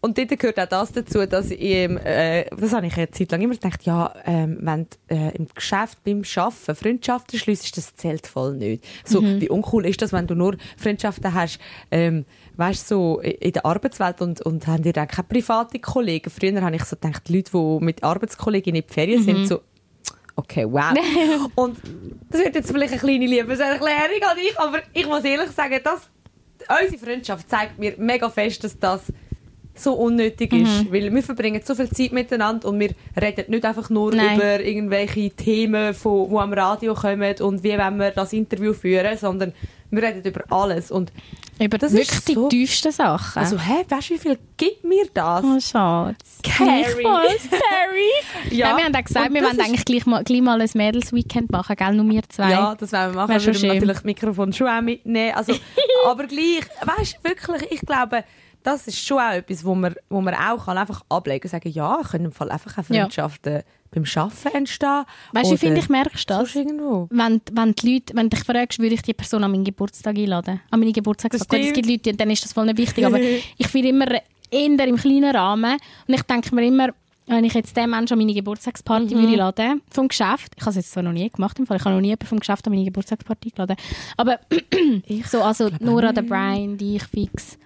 Und dort gehört auch das dazu, dass ich, äh, das habe ich eine Zeit lang immer gedacht, ja, ähm, wenn du äh, im Geschäft, beim Arbeiten Freundschaften schliessest, das zählt voll nicht. So, wie uncool ist das, wenn du nur Freundschaften hast, ähm, weißt so, in der Arbeitswelt und, und haben dir dann keine private Kollegen. Früher habe ich so gedacht, die Leute, die mit Arbeitskollegen in die Ferien sind, so, okay, wow. und das wird jetzt vielleicht eine kleine Liebeserklärung an dich, aber ich muss ehrlich sagen, dass unsere Freundschaft zeigt mir mega fest, dass das so unnötig Mhm. ist. Weil wir verbringen so viel Zeit miteinander und wir reden nicht einfach nur Nein. über irgendwelche Themen, von, die am Radio kommen und wie wollen wir das Interview führen, sondern wir reden über alles. Und Über Das ist wirklich die so- tiefsten Sachen. also, hä, weißt du, wie viel gibt mir das? oh, Schatz. Carrie. Carrie. Ja, Nein, wir haben auch gesagt, und wir wollen ist- eigentlich gleich mal, gleich mal ein Mädels-Weekend machen, gell? Nur wir zwei. Ja, das wollen wir machen. Wir würden schön. natürlich das Mikrofon schon auch mitnehmen. Also, aber gleich, weißt du, wirklich, ich glaube, das ist schon auch etwas, wo man, wo man auch kann einfach ablegen und sagen, ja, können im Fall einfach auch Ja. Beim Arbeiten entstehen. Weißt du, Oder finde ich, merkst das? irgendwo. Wenn, wenn die Leute, wenn du dich fragst, würde ich die Person an meinen Geburtstag einladen? An meine Gut, Es gibt Leute, denen ist das voll nicht wichtig, aber ich finde immer eher im kleinen Rahmen. Und ich denke mir immer, wenn ich jetzt den Menschen an meine Geburtstagsparty Mhm. würde laden, vom Geschäft, ich habe es jetzt zwar noch nie gemacht, im Fall, ich habe noch nie jemanden vom Geschäft an meine Geburtstagsparty geladen, aber so, also Nora, der Brian, die ich fix.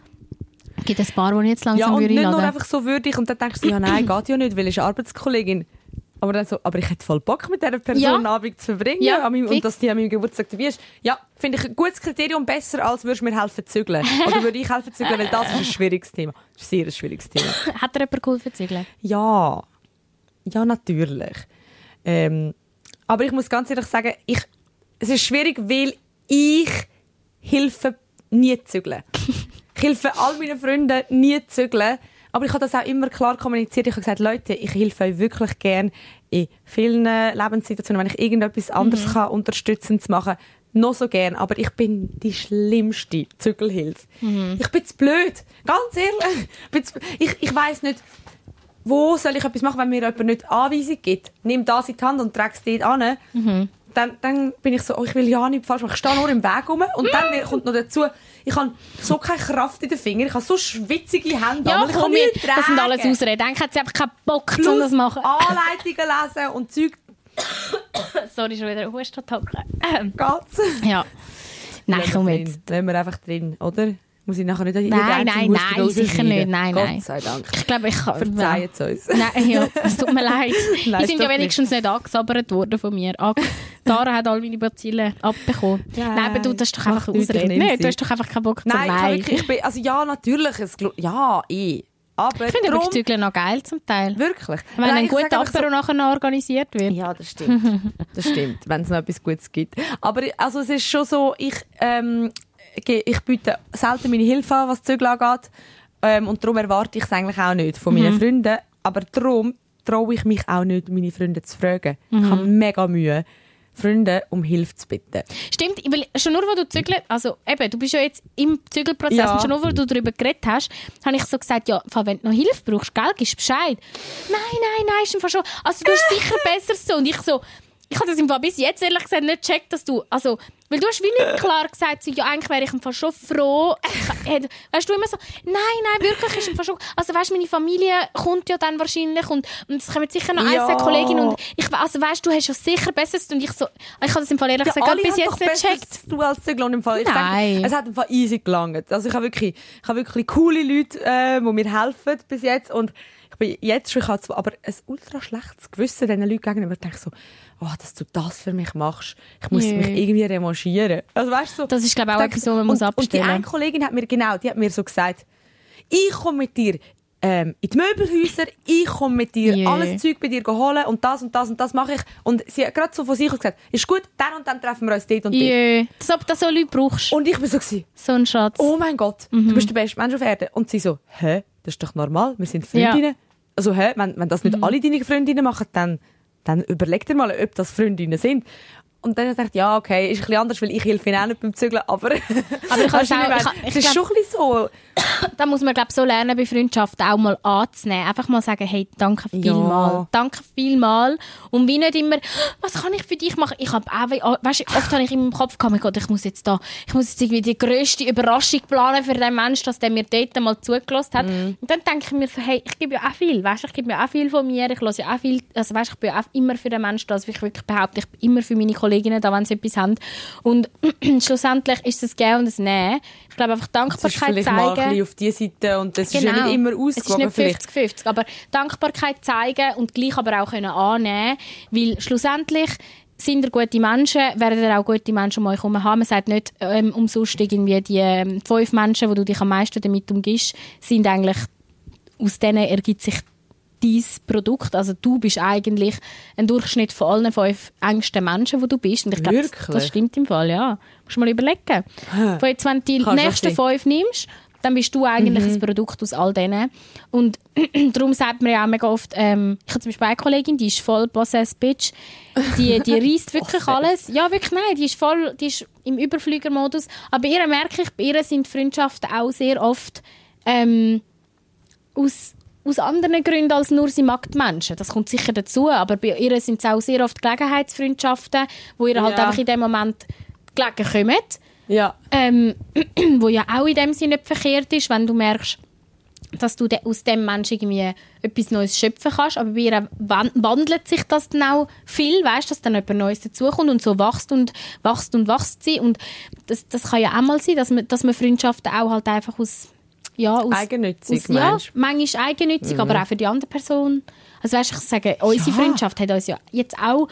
Es gibt ein paar, die ich jetzt Ja, langsam und würde nicht nur einfach so würdig und dann denkst du, ja, nein, geht ja nicht, weil ich Arbeitskollegin. Aber dann so, aber ich hätte voll Bock, mit dieser Person Ja. einen Abend zu verbringen Ja, an meinem, und dass die an meinem Geburtstag dabei ist. Ja, finde ich ein gutes Kriterium, besser als würdest du mir helfen zu zügeln. Oder würde ich helfen zu zügeln, weil das ist ein schwieriges Thema. Das ist ein sehr schwieriges Thema. Hat dir jemand geholfen zu zügeln? Ja, ja natürlich. Ähm, aber ich muss ganz ehrlich sagen, ich, es ist schwierig, weil ich helfe nie zügeln. ich helfe all meinen Freunden nie zügeln. Aber ich habe das auch immer klar kommuniziert. Ich habe gesagt, Leute, ich helfe euch wirklich gern in vielen Lebenssituationen, wenn ich irgendetwas anderes kann, unterstützend zu machen. Noch so gern, aber ich bin die schlimmste Zügelhilfe. Ich bin zu blöd, ganz ehrlich. Ich, ich, weiss nicht, wo soll ich etwas machen, wenn mir jemand nicht Anweisung gibt? Nimm das in die Hand und trag es dort an. Dann, dann bin ich so, oh, ich will ja nicht falsch machen. Ich stehe nur im Weg rum. Und dann kommt noch dazu, ich habe so keine Kraft in den Fingern. Ich habe so schwitzige Hände. Ja, ich kann komm, nichts das sind alles. Ausreden. Eigentlich hat sie einfach keinen Bock, um Plus das zu machen. Anleitungen lesen und Zeug. Sorry, schon wieder Hustattacke. Geht's? ja. Nein, komm jetzt. Lassen wir einfach drin, oder? Muss ich nachher nicht jeden Nein, nein, nein, sicher nicht. Nein, Gott nein. sei Dank. Ich glaube, ich kann... Verzeihen es uns. Nein, ja, es tut mir leid. Die sind ja wenigstens nicht angesabbert worden von mir. Ah, Dara hat all meine Bazillen abbekommen. Ja, Nein, aber du, das ist doch einfach ich Ausrede. Nein, sie. du hast doch einfach keinen Bock zu Nein, ich, Nein. wirklich, ich bin, also ja, natürlich, es, ja, eh. Aber Ich finde aber Zügeln noch geil zum Teil. wirklich. Wenn Nein, ein ich guter einfach so- Apero nachher noch organisiert wird. Ja, das stimmt. Das stimmt, wenn es noch etwas Gutes gibt. Aber also, es ist schon so, ich, ähm, ich biete selten meine Hilfe an, was Zügel angeht. Ähm, und darum erwarte ich es eigentlich auch nicht von meinen Freunden. Aber darum traue ich mich auch nicht, meine Freunde zu fragen. Ich habe mega Mühe, Freunde um Hilfe zu bitten. Stimmt, weil schon nur, wo du zügeln, also eben, du bist ja jetzt im Zügelprozess Ja. und schon nur, wo du darüber geredet hast, habe ich so gesagt, ja, wenn du noch Hilfe brauchst, gell, gibst Bescheid. Nein, nein, nein, ist schon, also du hast sicher besser so. Und ich so, ich habe das im Fall bis jetzt ehrlich gesagt nicht gecheckt, dass du, also, weil du hast wie nicht klar gesagt, so, ja, eigentlich wäre ich im Fall schon froh. Weißt du immer so, nein, nein, wirklich ist im Fall schon, also weißt, meine Familie kommt ja dann wahrscheinlich und, und es kommen sicher noch Ja. ein, zwei Kolleginnen und ich, also weißt du, hast ja sicher besser und ich so, ich habe das im Fall ehrlich gesagt alle bis jetzt nicht gecheckt. tun als Zügel. Und im Fall, ich Nein. Sage, es hat im Fall easy gelangt. Also ich habe wirklich, ich habe wirklich coole Leute, äh, die mir helfen bis jetzt. Und bin jetzt schon, ich habe aber ein ultra schlechtes Gewissen diesen Leuten gegenüber. Ich denke so, oh, dass du das für mich machst. Ich muss Jö. mich irgendwie revanchieren. Also weißt so, Das ist, glaube ich, auch etwas, was man muss und, Und die abstellen. eine Kollegin hat mir genau, die hat mir so gesagt, ich komme mit dir ähm, in die Möbelhäuser, ich komme mit dir Jö. alles Zeug bei dir holen und das und das und das mache ich. Und sie hat gerade so von sich gesagt, ist gut, dann und dann treffen wir uns dort und dort. Jö, als ob du so Leute brauchst. Und ich bin so gewesen, so ein Schatz. oh mein Gott, Mhm. du bist der beste Mensch auf Erden. Und sie so, hä, das ist doch normal, wir sind Freundinnen. Also hä, wenn, wenn das nicht Mhm. alle deine Freundinnen machen, dann, dann überleg dir mal, ob das Freundinnen sind. Und dann habe ich ja, okay, ist ein bisschen anders, weil ich helfe ihnen auch nicht beim Zügeln, aber, Aber ich habe wie auch- ich meine? ich- es ist glaub- schon ein bisschen so, Da muss man, glaube so lernen, bei Freundschaften auch mal anzunehmen. Einfach mal sagen, hey, danke Ja. vielmal. Danke vielmal. Und wie nicht immer, was kann ich für dich machen? Ich habe auch, we- weißt, oft habe ich im Kopf gehabt, mein Gott, ich muss jetzt da, ich muss jetzt irgendwie die grösste Überraschung planen für den Menschen, dass der mir dort mal zugelassen hat. Mhm. Und dann denke ich mir so, hey, ich gebe ja auch viel, weißt, ich gebe ja auch viel von mir, ich lasse ja auch viel, also weißt, ich bin ja auch immer für den Menschen da, also ich wirklich behaupte, ich bin immer für meine Kolleginnen da, wenn sie etwas haben. Und schlussendlich ist es Geben und das Nehmen. Ich glaube einfach es ist Dankbarkeit vielleicht mal ein zeigen. bisschen auf die Seite und das ist ja nicht immer Genau. Es ist ausgewogen nicht vielleicht. 50-50, aber Dankbarkeit zeigen und gleich aber auch können annehmen weil schlussendlich sind ihr gute Menschen, werden ihr auch gute Menschen um euch herum haben. Man sagt nicht ähm, umsonst irgendwie die ähm, fünf Menschen, wo du dich am meisten damit umgibst, sind eigentlich, aus denen ergibt sich dein Produkt. Also du bist eigentlich ein Durchschnitt von allen fünf engsten Menschen, wo du bist. Und ich glaube, das, das stimmt im Fall, ja. Musst du mal überlegen. Von jetzt, wenn du die Kannst nächsten fünf nimmst, dann bist du eigentlich Mhm. ein Produkt aus all denen. Und darum sagt man ja auch mega oft, ähm, ich habe zum Beispiel eine Kollegin, die ist voll Possessed Bitch. Die, die reisst wirklich alles. Ja, wirklich, nein, die ist voll, die ist im Überflügermodus. Aber ihr merke ich, bei ihr sind Freundschaften auch sehr oft ähm, aus, aus anderen Gründen als nur sie mag Menschen. Das kommt sicher dazu, aber bei ihr sind es auch sehr oft Gelegenheitsfreundschaften, wo ihr halt Ja. einfach in dem Moment gelegen kommen. Ja. Ähm, wo ja auch in dem Sinne nicht verkehrt ist, wenn du merkst, dass du de aus dem Menschen irgendwie etwas Neues schöpfen kannst. Aber bei ihr wan- wandelt sich das dann auch viel, weißt, dass dann etwas Neues dazukommt und so wächst und wächst und wächst sie. Und das, das kann ja auch mal sein, dass man, dass man Freundschaften auch halt einfach aus ja, aus, Eigennützig, aus, ja, manchmal eigennützig, aber auch für die andere Person. Also weißt, ich sage, unsere Ja. Freundschaft hat uns ja jetzt auch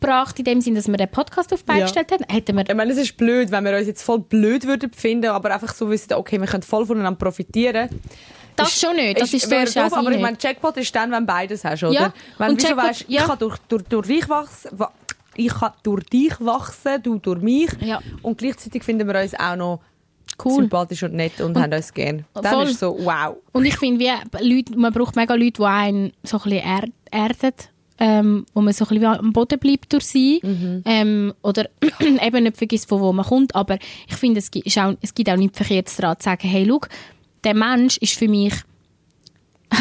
gebracht, in dem Sinn, dass wir den Podcast auf die Ja. gestellt haben. Hätten wir Ich meine, es ist blöd, wenn wir uns jetzt voll blöd würden befinden, aber einfach so wissen, okay, wir können voll voneinander profitieren. das schon nicht. Das ist ist auch doof, aber ich meine, Jackpot ist dann, wenn beides hast, oder? Ja, Wenn und wieso Jackpot- weißt, ja. ich kann durch, durch, durch dich wachsen, wa- ich kann durch dich wachsen, du durch mich. Ja. Und gleichzeitig finden wir uns auch noch Cool. sympathisch und nett und, haben uns gern. Dann Voll. ist so, wow. Und ich finde, wie Leute, man braucht mega Leute, die einen so ein bisschen er erden, ähm, wo man so ein bisschen am Boden bleibt durch sie. Mhm. Ähm, oder eben nicht vergisst, von wo man kommt. Aber ich finde, es gibt, auch, es gibt auch nichts Verkehrtes daran zu sagen, hey, schau, der Mensch ist für mich,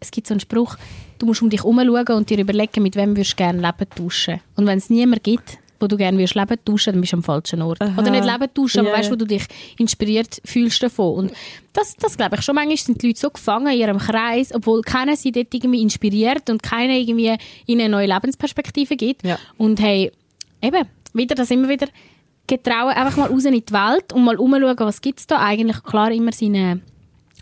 es gibt so einen Spruch, du musst um dich herumschauen und dir überlegen, mit wem würdest du gerne Leben tauschen. Und wenn es niemand gibt, wo du gerne würdest Leben tauschen, dann bist du am falschen Ort. Oder nicht Leben tauschen, aber Ja, weißt wo du dich inspiriert fühlst davon. Und das, das glaube ich schon. Manchmal sind die Leute so gefangen in ihrem Kreis, obwohl keiner sie dort irgendwie inspiriert und keiner irgendwie ihnen eine neue Lebensperspektive gibt. Ja. Und hey, eben, wieder das immer wieder getrauen, einfach mal raus in die Welt und mal umschauen, was gibt es da eigentlich. Klar, immer seine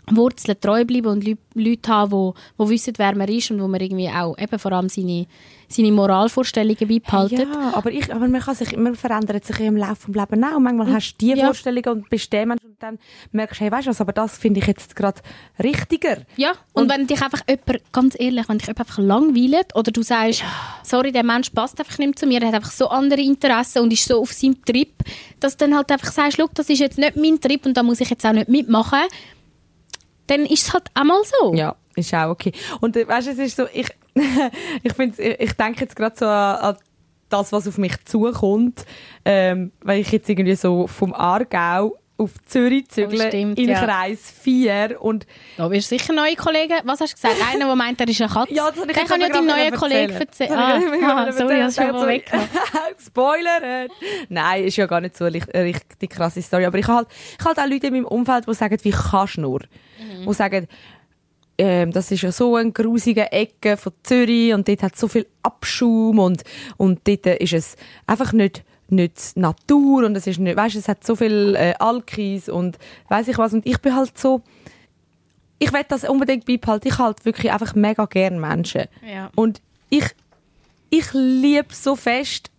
Wurzeln treu bleiben und Leu- Leute haben, die, die wissen, wer man ist und wo man irgendwie auch eben vor allem seine, seine Moralvorstellungen beibehalten. Ja, aber, ich, aber man, kann sich, man verändert sich im Laufe des Lebens auch. Manchmal hast du die Ja. Vorstellungen und bist der Mensch und dann merkst du, hey, weißt du was, aber das finde ich jetzt gerade richtiger. Ja, und, wenn dich einfach jemand, ganz ehrlich, wenn dich jemand einfach langweilt oder du sagst, sorry, der Mensch passt einfach nicht zu mir, der hat einfach so andere Interessen und ist so auf seinem Trip, dass du dann halt einfach sagst, schau, das ist jetzt nicht mein Trip und da muss ich jetzt auch nicht mitmachen, dann ist es halt auch mal so. Ja, ist auch okay. Und äh, weißt du, es ist so, ich, ich, find's- ich, ich denke jetzt gerade so an, an das, was auf mich zukommt, ähm, weil ich jetzt irgendwie so vom Aargau auf Zürich zügle, Oh, stimmt, in ja. Kreis 4 und Da wirst du sicher neue Kollegen, was hast du gesagt? Einer, der meint, er ist eine Katze. Ja, das jetzt kann ja aber dein gerade neuer Kollege erzählen. Ah, ah, sorry, hast du schon mal. Spoiler! Nein, ist ja gar nicht so eine richt- richtig krasse Story. Aber ich habe halt, ich habe halt auch Leute in meinem Umfeld, die sagen, wie kannst du nur? Die sagen, ähm, das ist ja so eine grusige Ecke von Zürich und dort hat es so viel Abschaum und, und dort ist es einfach nicht, nicht Natur und es ist nicht, weißt, es hat so viel äh, Alkis und weiß ich was und ich bin halt so, ich will das unbedingt beibehalten. Ich halt wirklich einfach mega gern Menschen. Ja. Und ich, ich liebe so fest,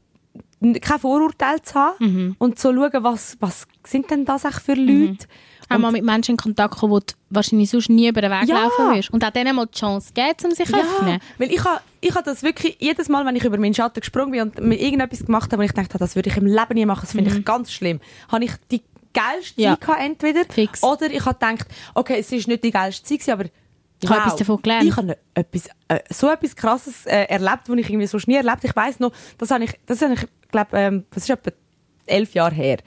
kein Vorurteil zu haben Mhm. und zu schauen, was, was sind denn das für Leute? Auch mal mit Menschen in Kontakt kommen, wo du wahrscheinlich sonst nie über den Weg Ja. laufen wirst. Und auch denen mal die Chance geben, um sich zu öffnen. weil ich habe ich ha das wirklich, jedes Mal, wenn ich über meinen Schatten gesprungen bin und mir irgendetwas gemacht habe, wo ich gedacht habe, das würde ich im Leben nie machen, das finde ich ganz schlimm, habe ich die geilste Mhm. Ja. Zeit gehabt, entweder. Fix. Oder ich habe gedacht, okay, es ist nicht die geilste Zeit, gewesen, aber Ich habe etwas davon gelernt. Ich habe etwas, äh, so etwas Krasses äh, erlebt, was ich irgendwie so nie erlebt Ich weiß noch, das habe ich, das habe ich, glaube, ähm, das ist etwa elf Jahre her,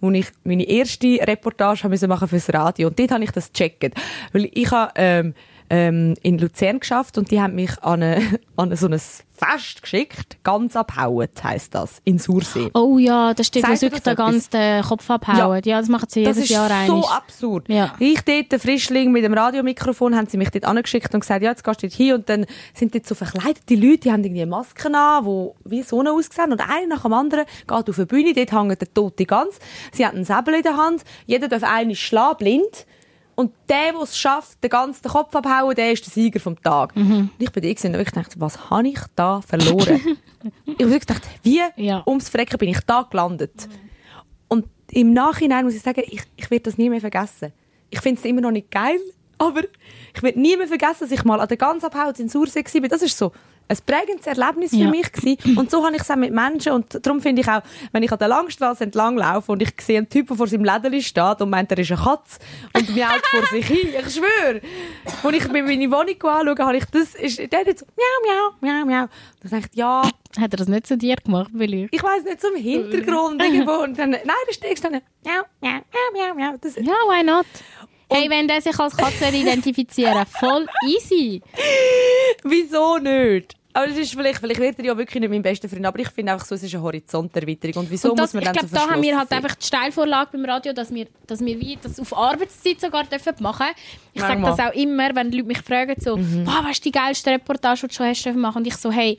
wo ich meine erste Reportage machen fürs Radio. Und dort habe ich das gecheckt, weil ich habe ähm, ähm, in Luzern geschafft und die haben mich an, eine, an so ein Fest geschickt, ganz abhauend heisst das, in Sursee. Oh ja, das steht, Sagt wirklich das den ganzen den Kopf abhauen. Ja, das machen sie jedes das ist Jahr so absurd. Ja. Ich dort, der Frischling mit dem Radiomikrofon, haben sie mich dort angeschickt und gesagt, ja, jetzt gehst du dort hin. Und dann sind dort so verkleidete Leute, die haben irgendwie Masken an, die wie Sonne aussehen. Und einer nach dem anderen geht auf eine Bühne, dort hängt der tote Gans. Sie hat einen Säbel in der Hand. Jeder darf einen schlagen, blind. Und der, der es schafft, den ganzen Kopf abhauen, der ist der Sieger vom Tag. Mhm. Und ich bin da und ich dachte, was habe ich da verloren? ich habe gedacht, wie Ja. ums Frecken bin ich da gelandet? Und im Nachhinein muss ich sagen, ich, ich werde das nie mehr vergessen. Ich finde es immer noch nicht geil, aber ich werde nie mehr vergessen, dass ich mal an der ganz Abhaut in Sursee war. Das ist so ein prägendes Erlebnis für Ja. mich gewesen. Und so habe ich es auch mit Menschen. Und darum finde ich auch, wenn ich an der Langstrasse entlang laufe und ich sehe einen Typen, der vor seinem Lädeli steht und meint, er ist eine Katze und miaut vor sich hin, ich schwöre. Als ich mir meine Wohnung anschaue, habe ich das, ist, der hat so, miau, miau, miau, miau. Und ich dachte, ja, Hat er das nicht zu dir gemacht, Billy? ich weiß nicht, zum Hintergrund irgendwo. Und dann, nein, da steckst du dann, miau, miau, miau, miau, miau. Das, Ja, why not? Hey, wenn der sich als Katze identifizieren voll easy. wieso nicht? Aber es ist vielleicht, vielleicht wird er ja wirklich nicht mein bester Freund, aber ich finde einfach so, es ist eine Horizonterweiterung. Und wieso Und das, muss man ich dann glaube, so da haben wir halt einfach die Steilvorlage beim Radio, dass wir, dass wir wie das auf Arbeitszeit sogar dürfen machen Ich sage das auch immer, wenn die Leute mich fragen, so, Mhm. wow, was ist die geilste Reportage, die du schon hast dürfen machen? Und ich so, hey,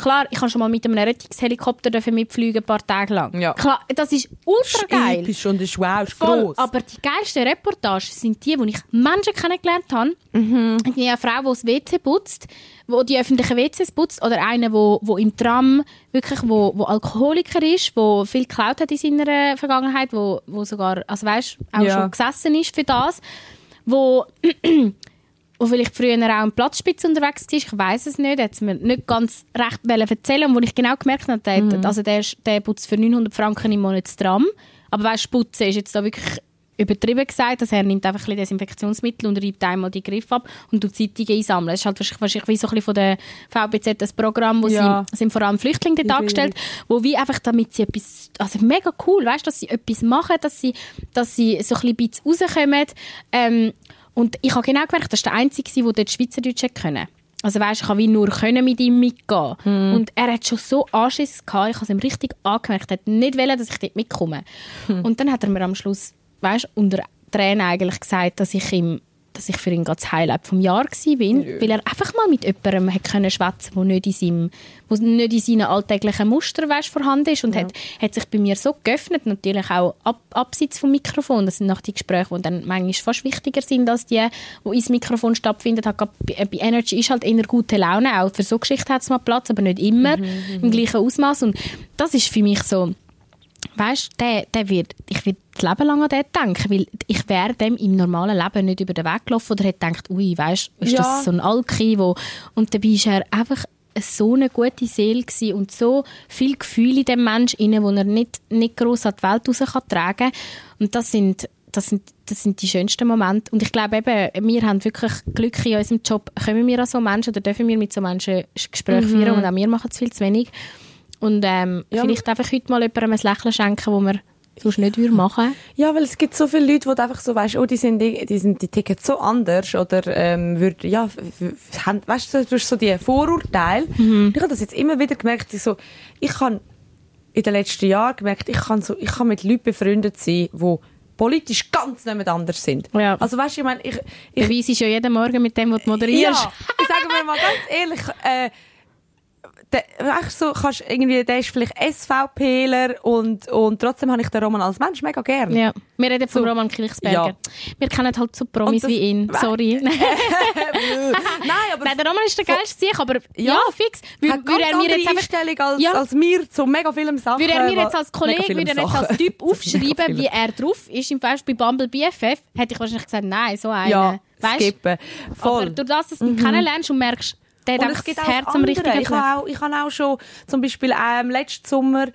Klar, ich kann schon mal mit einem Rettungshelikopter dürfen mitfliegen, ein paar Tage lang. Ja. Klar, das ist ultra geil. Episch und ist wow, ist Voll. gross. Aber die geilsten Reportagen sind die, wo ich Menschen kennengelernt habe. Mhm. Eine Frau, die das WC putzt, wo die öffentlichen WCs putzt, oder eine, wo, wo im Tram wirklich, wo, wo Alkoholiker ist, wo viel geklaut hat in seiner Vergangenheit, wo, wo sogar, also weißt, auch Ja. schon gesessen ist für das, wo wo vielleicht früher auch ein Platzspitze unterwegs war, ich weiß es nicht, hat es mir nicht ganz recht erzählen und wo ich genau gemerkt habe, der, Mhm. also der, ist- der putzt für 900 Franken im Monat das Tram, aber weißt, putzen ist jetzt da wirklich übertrieben gesagt, also er nimmt einfach ein bisschen Desinfektionsmittel und reibt einmal die Griff ab und tut Zeitungen einsammeln. Das ist halt wahrscheinlich, wahrscheinlich wie so ein bisschen von der VBZ das Programm, wo Ja. sie sind vor allem Flüchtlinge dort Übel. angestellt, wo wie einfach damit sie etwas, also mega cool, weißt, dass sie etwas machen, dass sie, dass sie so ein bisschen rauskommen. Ähm, und ich habe genau gemerkt, das war der Einzige, der dort Schweizerdeutsch können. Also weißt, ich habe wie nur können mit ihm mitgehen. Und er hat schon so Anschiss gehabt, ich habe es ihm richtig angemerkt, er hat nicht wollen, dass ich dort mitkomme. Und dann hat er mir am Schluss, weißt, unter Tränen eigentlich gesagt, dass ich ihm dass ich für ihn das Highlight vom Jahr war, bin, weil er einfach mal mit jemandem hat können schwätzen, der nicht in seinem, wo nicht in seinen alltäglichen Mustern weißt, vorhanden ist und hat, hat sich bei mir so geöffnet, natürlich auch ab, abseits vom Mikrofon. Das sind nach die Gespräche, die dann manchmal fast wichtiger sind als die, die ins Mikrofon. Hat gerade bei, bei Energy ist halt eher gute Laune, auch für so Geschichten hat es mal Platz, aber nicht immer im gleichen Ausmaß und das ist für mich so weißt, der, der wird, ich werde das Leben lang an den denken, weil ich wäre dem im normalen Leben nicht über den Weg gelaufen oder hätte gedacht, ui, weißt, ist Ja. das so ein Alki, wo, und dabei ist er einfach so eine gute Seele gewesen und so viel Gefühl in dem Mensch inne, wo er nicht, nicht gross an die Welt raus kann tragen und das sind das sind, das sind die schönsten Momente. Und ich glaube eben, wir haben wirklich Glück in unserem Job. Kommen wir an so Menschen oder dürfen wir mit so Menschen Gespräche führen und auch wir machen es viel zu wenig. Und ähm, Ja. vielleicht einfach heute mal jemandem ein Lächeln schenken, wo wir sonst nicht würden machen Ja, weil es gibt so viele Leute, die einfach so weißt, oh, die sind, die sind, die ticken so anders oder ähm, würd, ja, haben, weißt du, du hast so die Vorurteile. Mhm. Ich habe das jetzt immer wieder gemerkt, ich so, ich kann in den letzten Jahren gemerkt, ich kann so, ich kann mit Leuten befreundet sein, die politisch ganz nicht anders sind. Ja. Also weißt du, ich meine, ich, ich Beweis ist ja jeden Morgen mit dem, was du moderierst. ja, ich sage mir mal ganz ehrlich, äh, der, weißt so, kannst irgendwie, der ist vielleicht SVPler und, und trotzdem habe ich den Roman als Mensch mega gern. Ja. Wir reden von So. Roman Kirchsberger. Ja. Wir kennen halt so Promis das- wie ihn. Sorry. Nein, aber Nein, der Roman ist der geilste Sieg, aber ja, Ja. fix. Würde er mir jetzt einfach Einstellung als, Ja. als mir zu mega vielen Sachen. Würde er mir jetzt als Kollege, würde er jetzt als Typ aufschreiben, wie er drauf ist, im Beispiel Bumble BFF, hätte ich wahrscheinlich gesagt, nein, so einen. Ja, weißt? skippen. Aber Voll. Mhm. durch das, dass du ihn kennenlernst und merkst, der Und es gibt das auch Herz am richtigen ich habe auch, ich habe auch schon, zum Beispiel ähm, letzten Sommer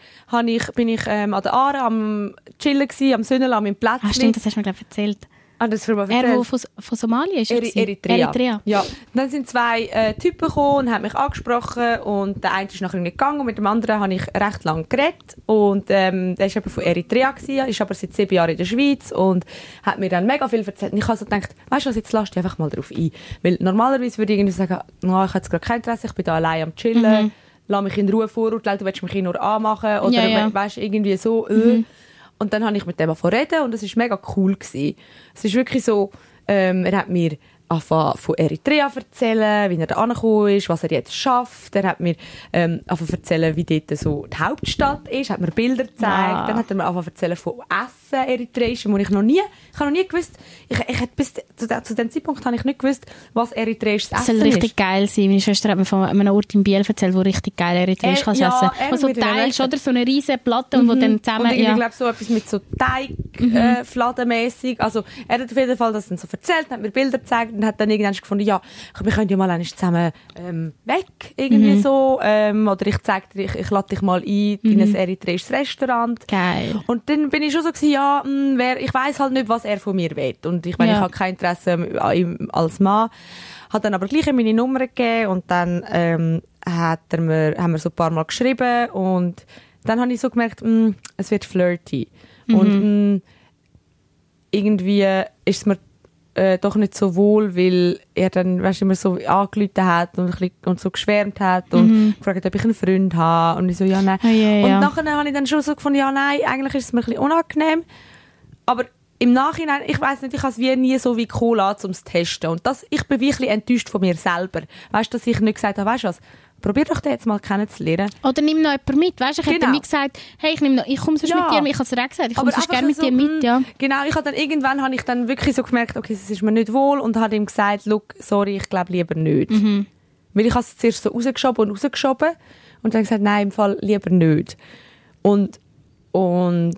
ich, bin ich ähm, an der Aare am Chillen gewesen, am Sonnenl, am Plätzchen. Ah, stimmt, das hast du mir glaub, erzählt. Ah, das Er, der von, von Somalia ist. er Eri? Eritrea. Eritrea. Ja. Dann sind zwei äh, Typen gekommen und haben mich angesprochen und der eine ist nachher nicht gegangen und mit dem anderen habe ich recht lange geredet und ähm, der ist eben von Eritrea gewesen, ist aber seit sieben Jahren in der Schweiz und hat mir dann mega viel erzählt und ich habe so gedacht, weißt du was, jetzt lass dich einfach mal drauf ein. Weil normalerweise würde ich irgendwie sagen, no, ich habe jetzt gerade kein Interesse, ich bin da allein am chillen, lass mich in Ruhe vorurteilen, du willst mich hier nur anmachen oder Ja, ja. we- weißt irgendwie so, äh. Und dann habe ich mit dem angefangen reden und das war mega cool. Gewesen. Es ist wirklich so, ähm, er hat mir angefangen von Eritrea erzählen, wie er da angekommen ist, was er jetzt schafft. Er hat mir ähm, angefangen erzählen, wie dort so die Hauptstadt ist, hat mir Bilder gezeigt. Ah. Dann hat er mir angefangen erzählen von Essen, Eritreischem, wo ich noch nie, ich habe noch nie gewusst, ich, ich hätte bis zu, zu dem Zeitpunkt habe ich nicht gewusst, was eritreisches Das Essen soll richtig ist. geil sein. Meine Schwester hat mir von einem Ort in Biel erzählt, wo richtig geil eritreisch Er- kannst ja, essen. er Wo so mit den teilst, oder? So eine riesige Platte und wo dann zusammen... Und irgendwie, ja. glaube so etwas mit so Teig, Mhm. äh. Also, er hat auf jeden Fall das dann so erzählt, hat mir Bilder gezeigt hat dann irgendwann gefunden, ja, wir können ja mal einmal zusammen, ähm, weg, irgendwie Mhm. so, ähm, oder ich zeig dir, ich, ich lade dich mal ein in ein eritreisches Restaurant. Mhm. Geil. Und dann bin ich schon so gewesen, ja, mh, wer, ich weiß halt nicht, was er von mir will. Und ich meine, Ja. ich habe kein Interesse an ihm als Mann. Hat dann aber gleich meine Nummer gegeben und dann ähm, hat er mir, haben wir so ein paar Mal geschrieben und dann habe ich so gemerkt, mh, es wird flirty. Und mh, irgendwie ist es mir äh, doch nicht so wohl, weil er dann, weißt du, immer so angerufen hat und, ein bisschen, und so geschwärmt hat und gefragt, ob ich einen Freund habe. Und ich so, ja, nein. Ah, ja, und ja. nachher habe ich dann schon so gefunden, ja, nein, eigentlich ist es mir ein bisschen unangenehm. Aber im Nachhinein, ich weiß nicht, ich habe es wie nie so wie cool an, um es zu testen. Und das, ich bin wirklich enttäuscht von mir selber. Weißt du, dass ich nicht gesagt habe, weißt du was, probier doch den jetzt mal kennenzulernen. Oder nimm noch jemanden mit. Weißt, ich hätte Genau. mir gesagt, hey, ich, nehm noch, ich komme sonst Ja. mit dir mit. Ich habe es dir auch gesagt, ich komme sonst gerne mit so, dir mit. mm, Ja. Genau, ich habe dann irgendwann habe ich dann wirklich so gemerkt, okay, es ist mir nicht wohl und habe ihm gesagt, look, sorry, ich glaube lieber nicht. Mhm. Weil ich habe es zuerst so rausgeschoben und rausgeschoben und dann gesagt, nein, im Fall lieber nicht. Und, und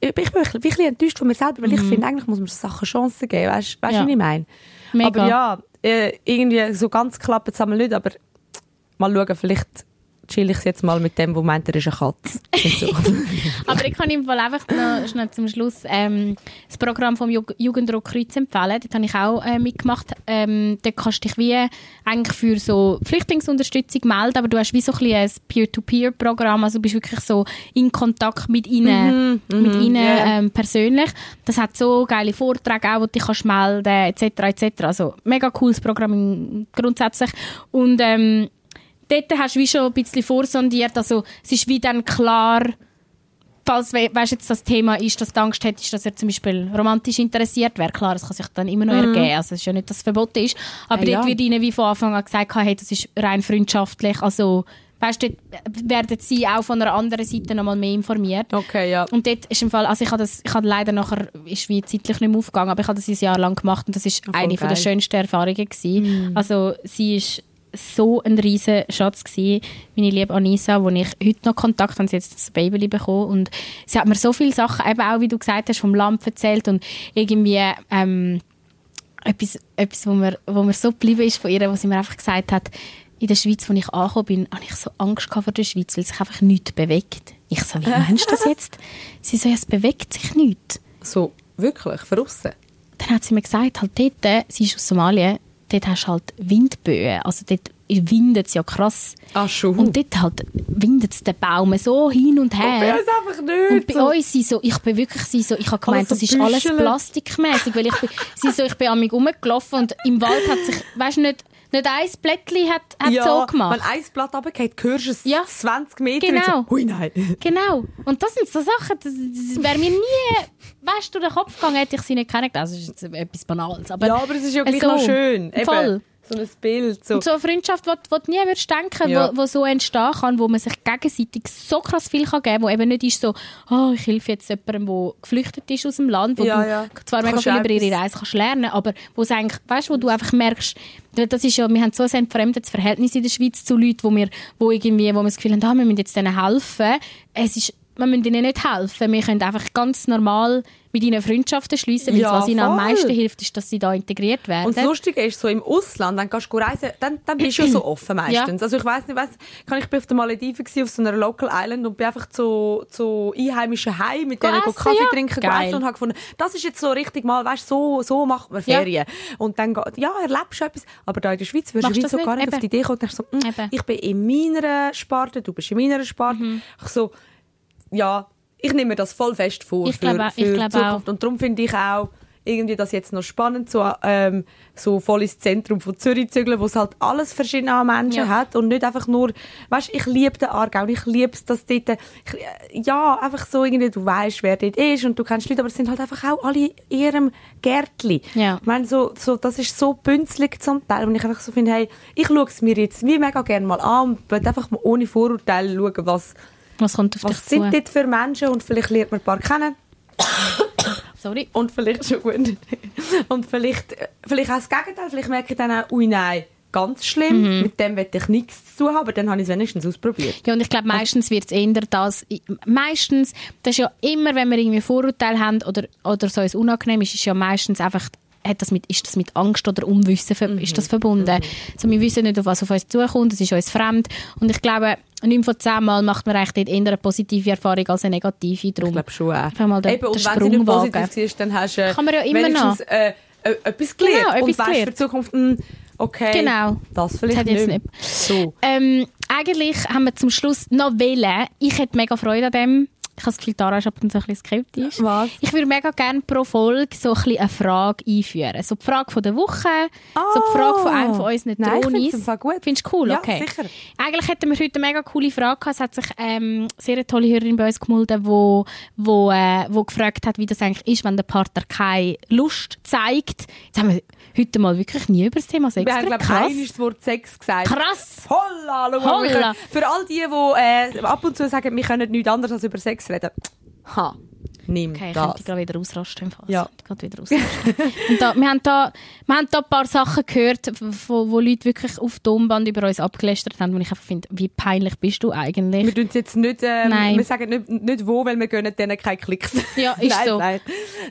ich bin ein bisschen, ein bisschen enttäuscht von mir selber, weil ich finde, eigentlich muss man so Sachen Chancen geben, weißt du, Mhm. Ja. was ich meine? Mega. Aber ja, äh, irgendwie so ganz klappt es nicht, aber mal schauen, vielleicht chill ich jetzt mal mit dem, der meint, er ist eine Katze. Aber ich kann im Fall einfach noch schnell zum Schluss ähm, das Programm vom Jug Jugenddruck Kreuz empfehlen. Dort habe ich auch äh, mitgemacht. Ähm, dort kannst du dich wie eigentlich für so Flüchtlingsunterstützung melden, aber du hast wie so ein, ein Peer-to-Peer-Programm, also du bist wirklich so in Kontakt mit ihnen, mit ihnen ja. ähm, persönlich. Das hat so geile Vorträge auch, wo du dich kannst melden etc. etc. Also mega cooles Programm grundsätzlich. Und ähm, dort hast du wie schon ein bisschen vorsondiert, also es ist wie dann klar, falls we weißt, jetzt das Thema ist, dass du Angst hättest, dass er zum Beispiel romantisch interessiert wäre, klar, das kann sich dann immer noch ergeben, also es ist ja nicht, dass es verboten ist, aber Ah, dort ja. wird ihnen wie von Anfang an gesagt, hey, das ist rein freundschaftlich, also weißt du, werden sie auch von einer anderen Seite nochmal mehr informiert. Okay, ja. Und dort ist im Fall, also ich habe das, ich habe leider nachher, ist wie zeitlich nicht mehr aufgegangen, aber ich habe das ein Jahr lang gemacht und das ist voll eine von der geil. schönsten Erfahrungen gewesen. Also sie ist so ein riesen Schatz gewesen, meine liebe Anissa, wo ich heute noch Kontakt habe, sie jetzt das Baby bekommen und sie hat mir so viele Sachen, eben auch wie du gesagt hast, vom Lamm erzählt und irgendwie ähm, etwas, etwas wo, mir, wo mir so geblieben ist von ihr, wo sie mir einfach gesagt hat, in der Schweiz, wo ich angekommen bin, habe ich so Angst vor der Schweiz, weil sich einfach nichts bewegt. Ich so, wie meinst du das jetzt? Sie so, ja, es bewegt sich nichts. So, wirklich, verrissen. Dann hat sie mir gesagt, halt dort, äh, sie ist aus Somalia, dort hast du halt Windböen, also dort windet es ja krass. Ah, schon. Und dort halt windet es den Baum so hin und bei her. uns einfach nicht. Und bei uns sind so, ich bin wirklich sie so, ich habe gemeint, Alles so das ist alles plastikmäßig, weil ich bin, sie so, ich bin an mich rumgelaufen und im Wald hat sich, weißt du nicht, nicht ein Blättchen hat, hat ja, so gemacht. Wenn ein Blatt runtergeht, hörst du es Ja. 20 Meter. Genau. Und so, Hui, nein. Genau. Und das sind so Sachen, das, das wäre mir nie, weißt du, durch den Kopf gegangen, hätte ich sie nicht kennengelernt. Das ist jetzt etwas Banales. Aber ja, aber es ist ja gleich so, noch schön. Eben, Voll. So ein Bild. So. Und so eine Freundschaft, die du nie würdest denken, Ja. wo, wo so entstehen kann, wo man sich gegenseitig so krass viel kann geben kann, wo eben nicht ist so, oh, ich helfe jetzt jemandem, der geflüchtet ist aus dem Land, wo Ja, du ja. zwar mega viel über ihre Reise kannst lernen, aber wo es eigentlich, weißt, wo du einfach merkst, das ist ja, wir haben so ein entfremdetes Verhältnis in der Schweiz zu Leuten, wo wir, wo irgendwie, wo wir das Gefühl haben, ah, wir müssen jetzt denen helfen. Es ist, wir müssen ihnen nicht helfen, wir können einfach ganz normal mit ihnen Freundschaften schließen, weil Ja, was ihnen am voll. meisten hilft, ist, dass sie da integriert werden. Und das Lustige ist, so im Ausland, dann gehst du reisen, dann, dann bist du ja so offen meistens. Ja. Also ich weiss nicht, weiss, kann ich bin auf den Malediven gewesen, auf so einer Local Island und bin einfach zu, zu einheimischen Heim mit denen essen, Kaffee ja. trinken gegessen und habe gefunden, das ist jetzt so richtig mal, weißt so, so macht man. Ferien. Und dann, ja, erlebst du etwas, aber da in der Schweiz würdest du so gar nicht Eben. auf die Idee kommen und denkst so, mm, ich bin in meiner Sparte, du bist in meiner Sparte. Mhm. Ich so, ja, ich nehme mir das voll fest vor Ich für, glaube auch- für ich die glaube Zukunft. Und darum finde ich auch irgendwie das jetzt noch spannend, so, ähm, so voll ins Zentrum von Zürich zu zügeln, wo es halt alles verschiedene Menschen Ja. hat und nicht einfach nur, weißt, ich liebe den Aargau und ich liebe es, dass dort, ich, ja, einfach so irgendwie, du weißt, wer dort ist und du kennst Leute, aber es sind halt einfach auch alle in ihrem Gärtli. Ja. Ich meine, so, so, das ist so bünzlig zum Teil und ich einfach so finde, hey, ich schaue es mir jetzt wie mega gerne mal an und einfach mal ohne Vorurteile schauen, was, Was kommt auf was dich zu? sind dort für Menschen und vielleicht lernt man ein paar kennen Sorry. und vielleicht schon gut. Und vielleicht, vielleicht auch das Gegenteil. Vielleicht merke ich dann auch, ui nein, ganz schlimm. Mhm. Mit dem will ich nichts zu tun haben, aber dann habe ich es wenigstens ausprobiert. Ja, und ich glaube, meistens wird es eher das, meistens, das ist ja immer, wenn wir irgendwie Vorurteile haben oder, oder so ein unangenehm ist, ist ja meistens einfach, hat das mit, ist das mit Angst oder Unwissen Mhm. ist das verbunden. Also wir wissen nicht, auf was auf uns zukommt, es ist uns fremd. Und ich glaube, neun von zehn Mal macht man eigentlich dort eher eine positive Erfahrung als eine negative. Drum. Ich glaube schon auch. Einfach mal den- Eben, und den wenn sie nicht positiv ist, dann hast du äh, Kann man ja immer wenigstens äh, äh, etwas gelernt. Genau, und etwas weißt für die Zukunft, mh, okay, Genau. das vielleicht Das nicht. nicht. So. Ähm, eigentlich haben wir zum Schluss noch wählen. Ich hätte mega Freude an dem. Ich habe das Gefühl, Tara ist ab und zu ein bisschen skeptisch. Was? Ich würde mega gerne pro Folge so ein bisschen eine Frage einführen. So die Frage von der Woche, so die Frage von einem von unseren Ah. Nein, ich Dronis. im Fall gut. Findest du cool? Ja, okay. sicher. Eigentlich hätten wir heute eine mega coole Frage gehabt. Es hat sich ähm, sehr eine tolle Hörerin bei uns gemeldet, wo, wo, äh, wo gefragt hat, wie das eigentlich ist, wenn der Partner keine Lust zeigt. Jetzt haben wir heute mal wirklich nie über das Thema Sex Wir haben, glaube ich, das Wort Sex gesagt. Krass! Holla, schau Holla. Für all die, die äh, ab und zu sagen, wir können nichts anderes als über Sex reden. Ha, nimm Okay, ich das. könnte gerade wieder ausrasten. Im Fall. Ja. Ich wieder ausrasten. Und da, wir, haben da, wir haben da ein paar Sachen gehört, wo, wo Leute wirklich auf die Tonband über uns abgelästert haben, wo ich einfach finde, wie peinlich bist du eigentlich? Wir tun es jetzt nicht, ähm, Nein. wir sagen nicht, nicht wo, weil wir gönnen denen keine Klicks. Ja, ist nein, so. Nein,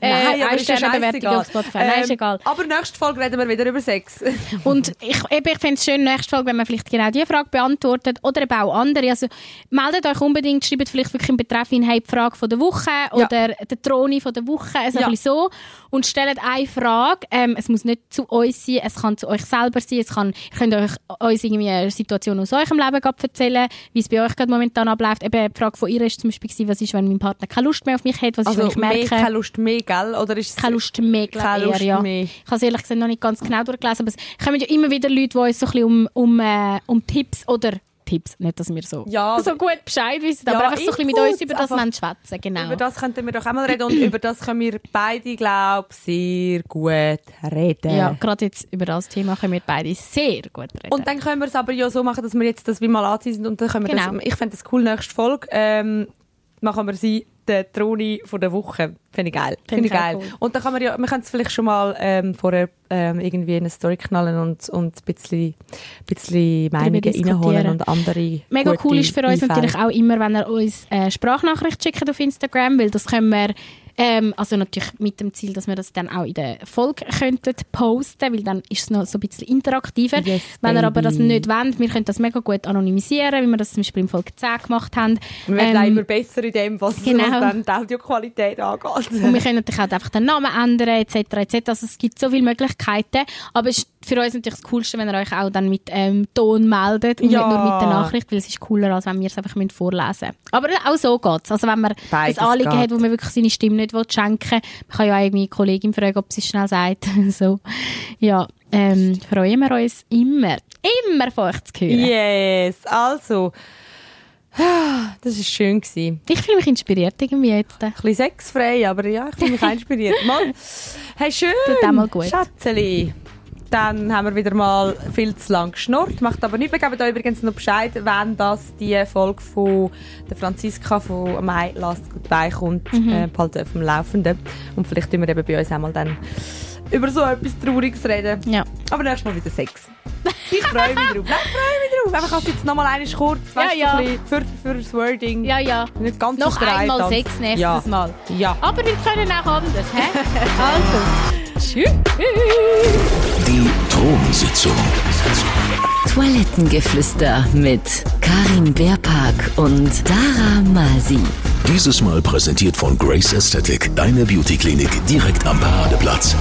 Äh, nein aber ist ja scheissegal. auf Spotify. Nein, ist egal. Aber nächste Folge reden wir wieder über Sex. Und ich, eben, ich finde es schön, nächste Folge, wenn man vielleicht genau diese Frage beantwortet oder eben auch andere. Also meldet euch unbedingt, schreibt vielleicht wirklich im Betreff in hey, die Frage von der Woche oder der Troni von der Woche, also Ja. ein bisschen so. Und stellt eine Frage. Ähm, es muss nicht zu uns sein, es kann zu euch selber sein. Es kann, ihr könnt euch, uns irgendwie eine Situation aus eurem Leben gerade erzählen, wie es bei euch gerade momentan abläuft. Eben, die Frage von ihr ist zum Beispiel, gewesen, was ist, wenn mein Partner keine Lust mehr auf mich hat, was ist, wenn ich Also, mehr, merke... keine Lust mehr, gell? Oder ist es keine Lust mehr, glaube Keine ich, Lust eher, ja. mehr. Ich habe es ehrlich gesagt noch nicht ganz genau durchgelesen, aber es kommen ja immer wieder Leute, die uns so ein bisschen um, um, äh, um Tipps oder Tipps, nicht, dass wir so, Ja, so gut Bescheid wissen, Ja, aber einfach so ein bisschen mit uns über das einfach- schwätzen, genau. Über das könnten wir doch auch mal reden und über das können wir beide, glaube ich, sehr gut reden. ja, gerade jetzt über das Thema können wir beide sehr gut reden. Und dann können wir es aber ja so machen, dass wir jetzt das wie mal anziehen und dann können wir Genau. das, ich fände das cool, nächste Folge, ähm, machen wir sie, der Troni von der Woche. Finde ich geil. Finde ich geil. cool. Und dann kann man ja, wir können es vielleicht schon mal ähm, vorher ähm, irgendwie in eine Story knallen und, und ein bisschen, bisschen Meinungen reinholen und andere Mega cool ist für uns Einfälle. natürlich auch immer, wenn ihr uns äh, Sprachnachricht schickt auf Instagram, weil das können wir, ähm, also natürlich mit dem Ziel, dass wir das dann auch in der Folge könnten posten, weil dann ist es noch so ein bisschen interaktiver. Yes, wenn ihr aber das nicht wollt, wir können das mega gut anonymisieren, wie wir das zum Beispiel in Folge 10 gemacht haben. Wir werden Ähm, auch immer besser in dem, was, genau. was dann die Audioqualität angeht. Und wir können natürlich auch einfach den Namen ändern, etc. etc. Also es gibt so viele Möglichkeiten. Aber es ist für uns natürlich das Coolste, wenn ihr euch auch dann mit ähm, Ton meldet und Ja. nicht nur mit der Nachricht, weil es ist cooler, als wenn wir es einfach vorlesen müssen. Aber auch so geht es. Also wenn man Beides ein Anliegen geht. hat, wo man wirklich seine Stimme nicht will schenken will, man kann ja auch irgendwie Kollegin fragen, ob sie es schnell sagt. so. Ja, ähm, freuen wir uns immer, immer von euch zu hören. Yes, also, das war schön. Gewesen. Ich fühle mich inspiriert irgendwie jetzt. Ein bisschen sexfrei, aber ja, ich fühle mich auch inspiriert. Mal. Hey, schön. Tut auch mal gut. Schätzeli. Dann haben wir wieder mal viel zu lang geschnurrt. Macht aber nichts. Wir geben euch übrigens noch Bescheid, wenn das die Folge von der Franziska von Mai Last Goodbye kommt. Mhm. Äh, auf dem Laufenden. Und vielleicht tun wir eben bei uns auch mal dann über so etwas Trauriges reden. Ja. Aber nächstes Mal wieder Sex. Ich freue mich drauf. Nein, ich freue mich drauf. Einfach als jetzt noch mal eines kurz, weißt, Ja, ja. für, für das Wording. Ja, ja. Nicht ganz Noch einmal ganz- Sex nächstes ja. Mal. Ja. Aber wir können auch anders, hä? Also, tschüss. Thronsitzung. Toilettengeflüster mit Karin Beerpark und Dara Masi. Dieses Mal präsentiert von Grace Aesthetic, deine Beauty-Klinik direkt am Paradeplatz.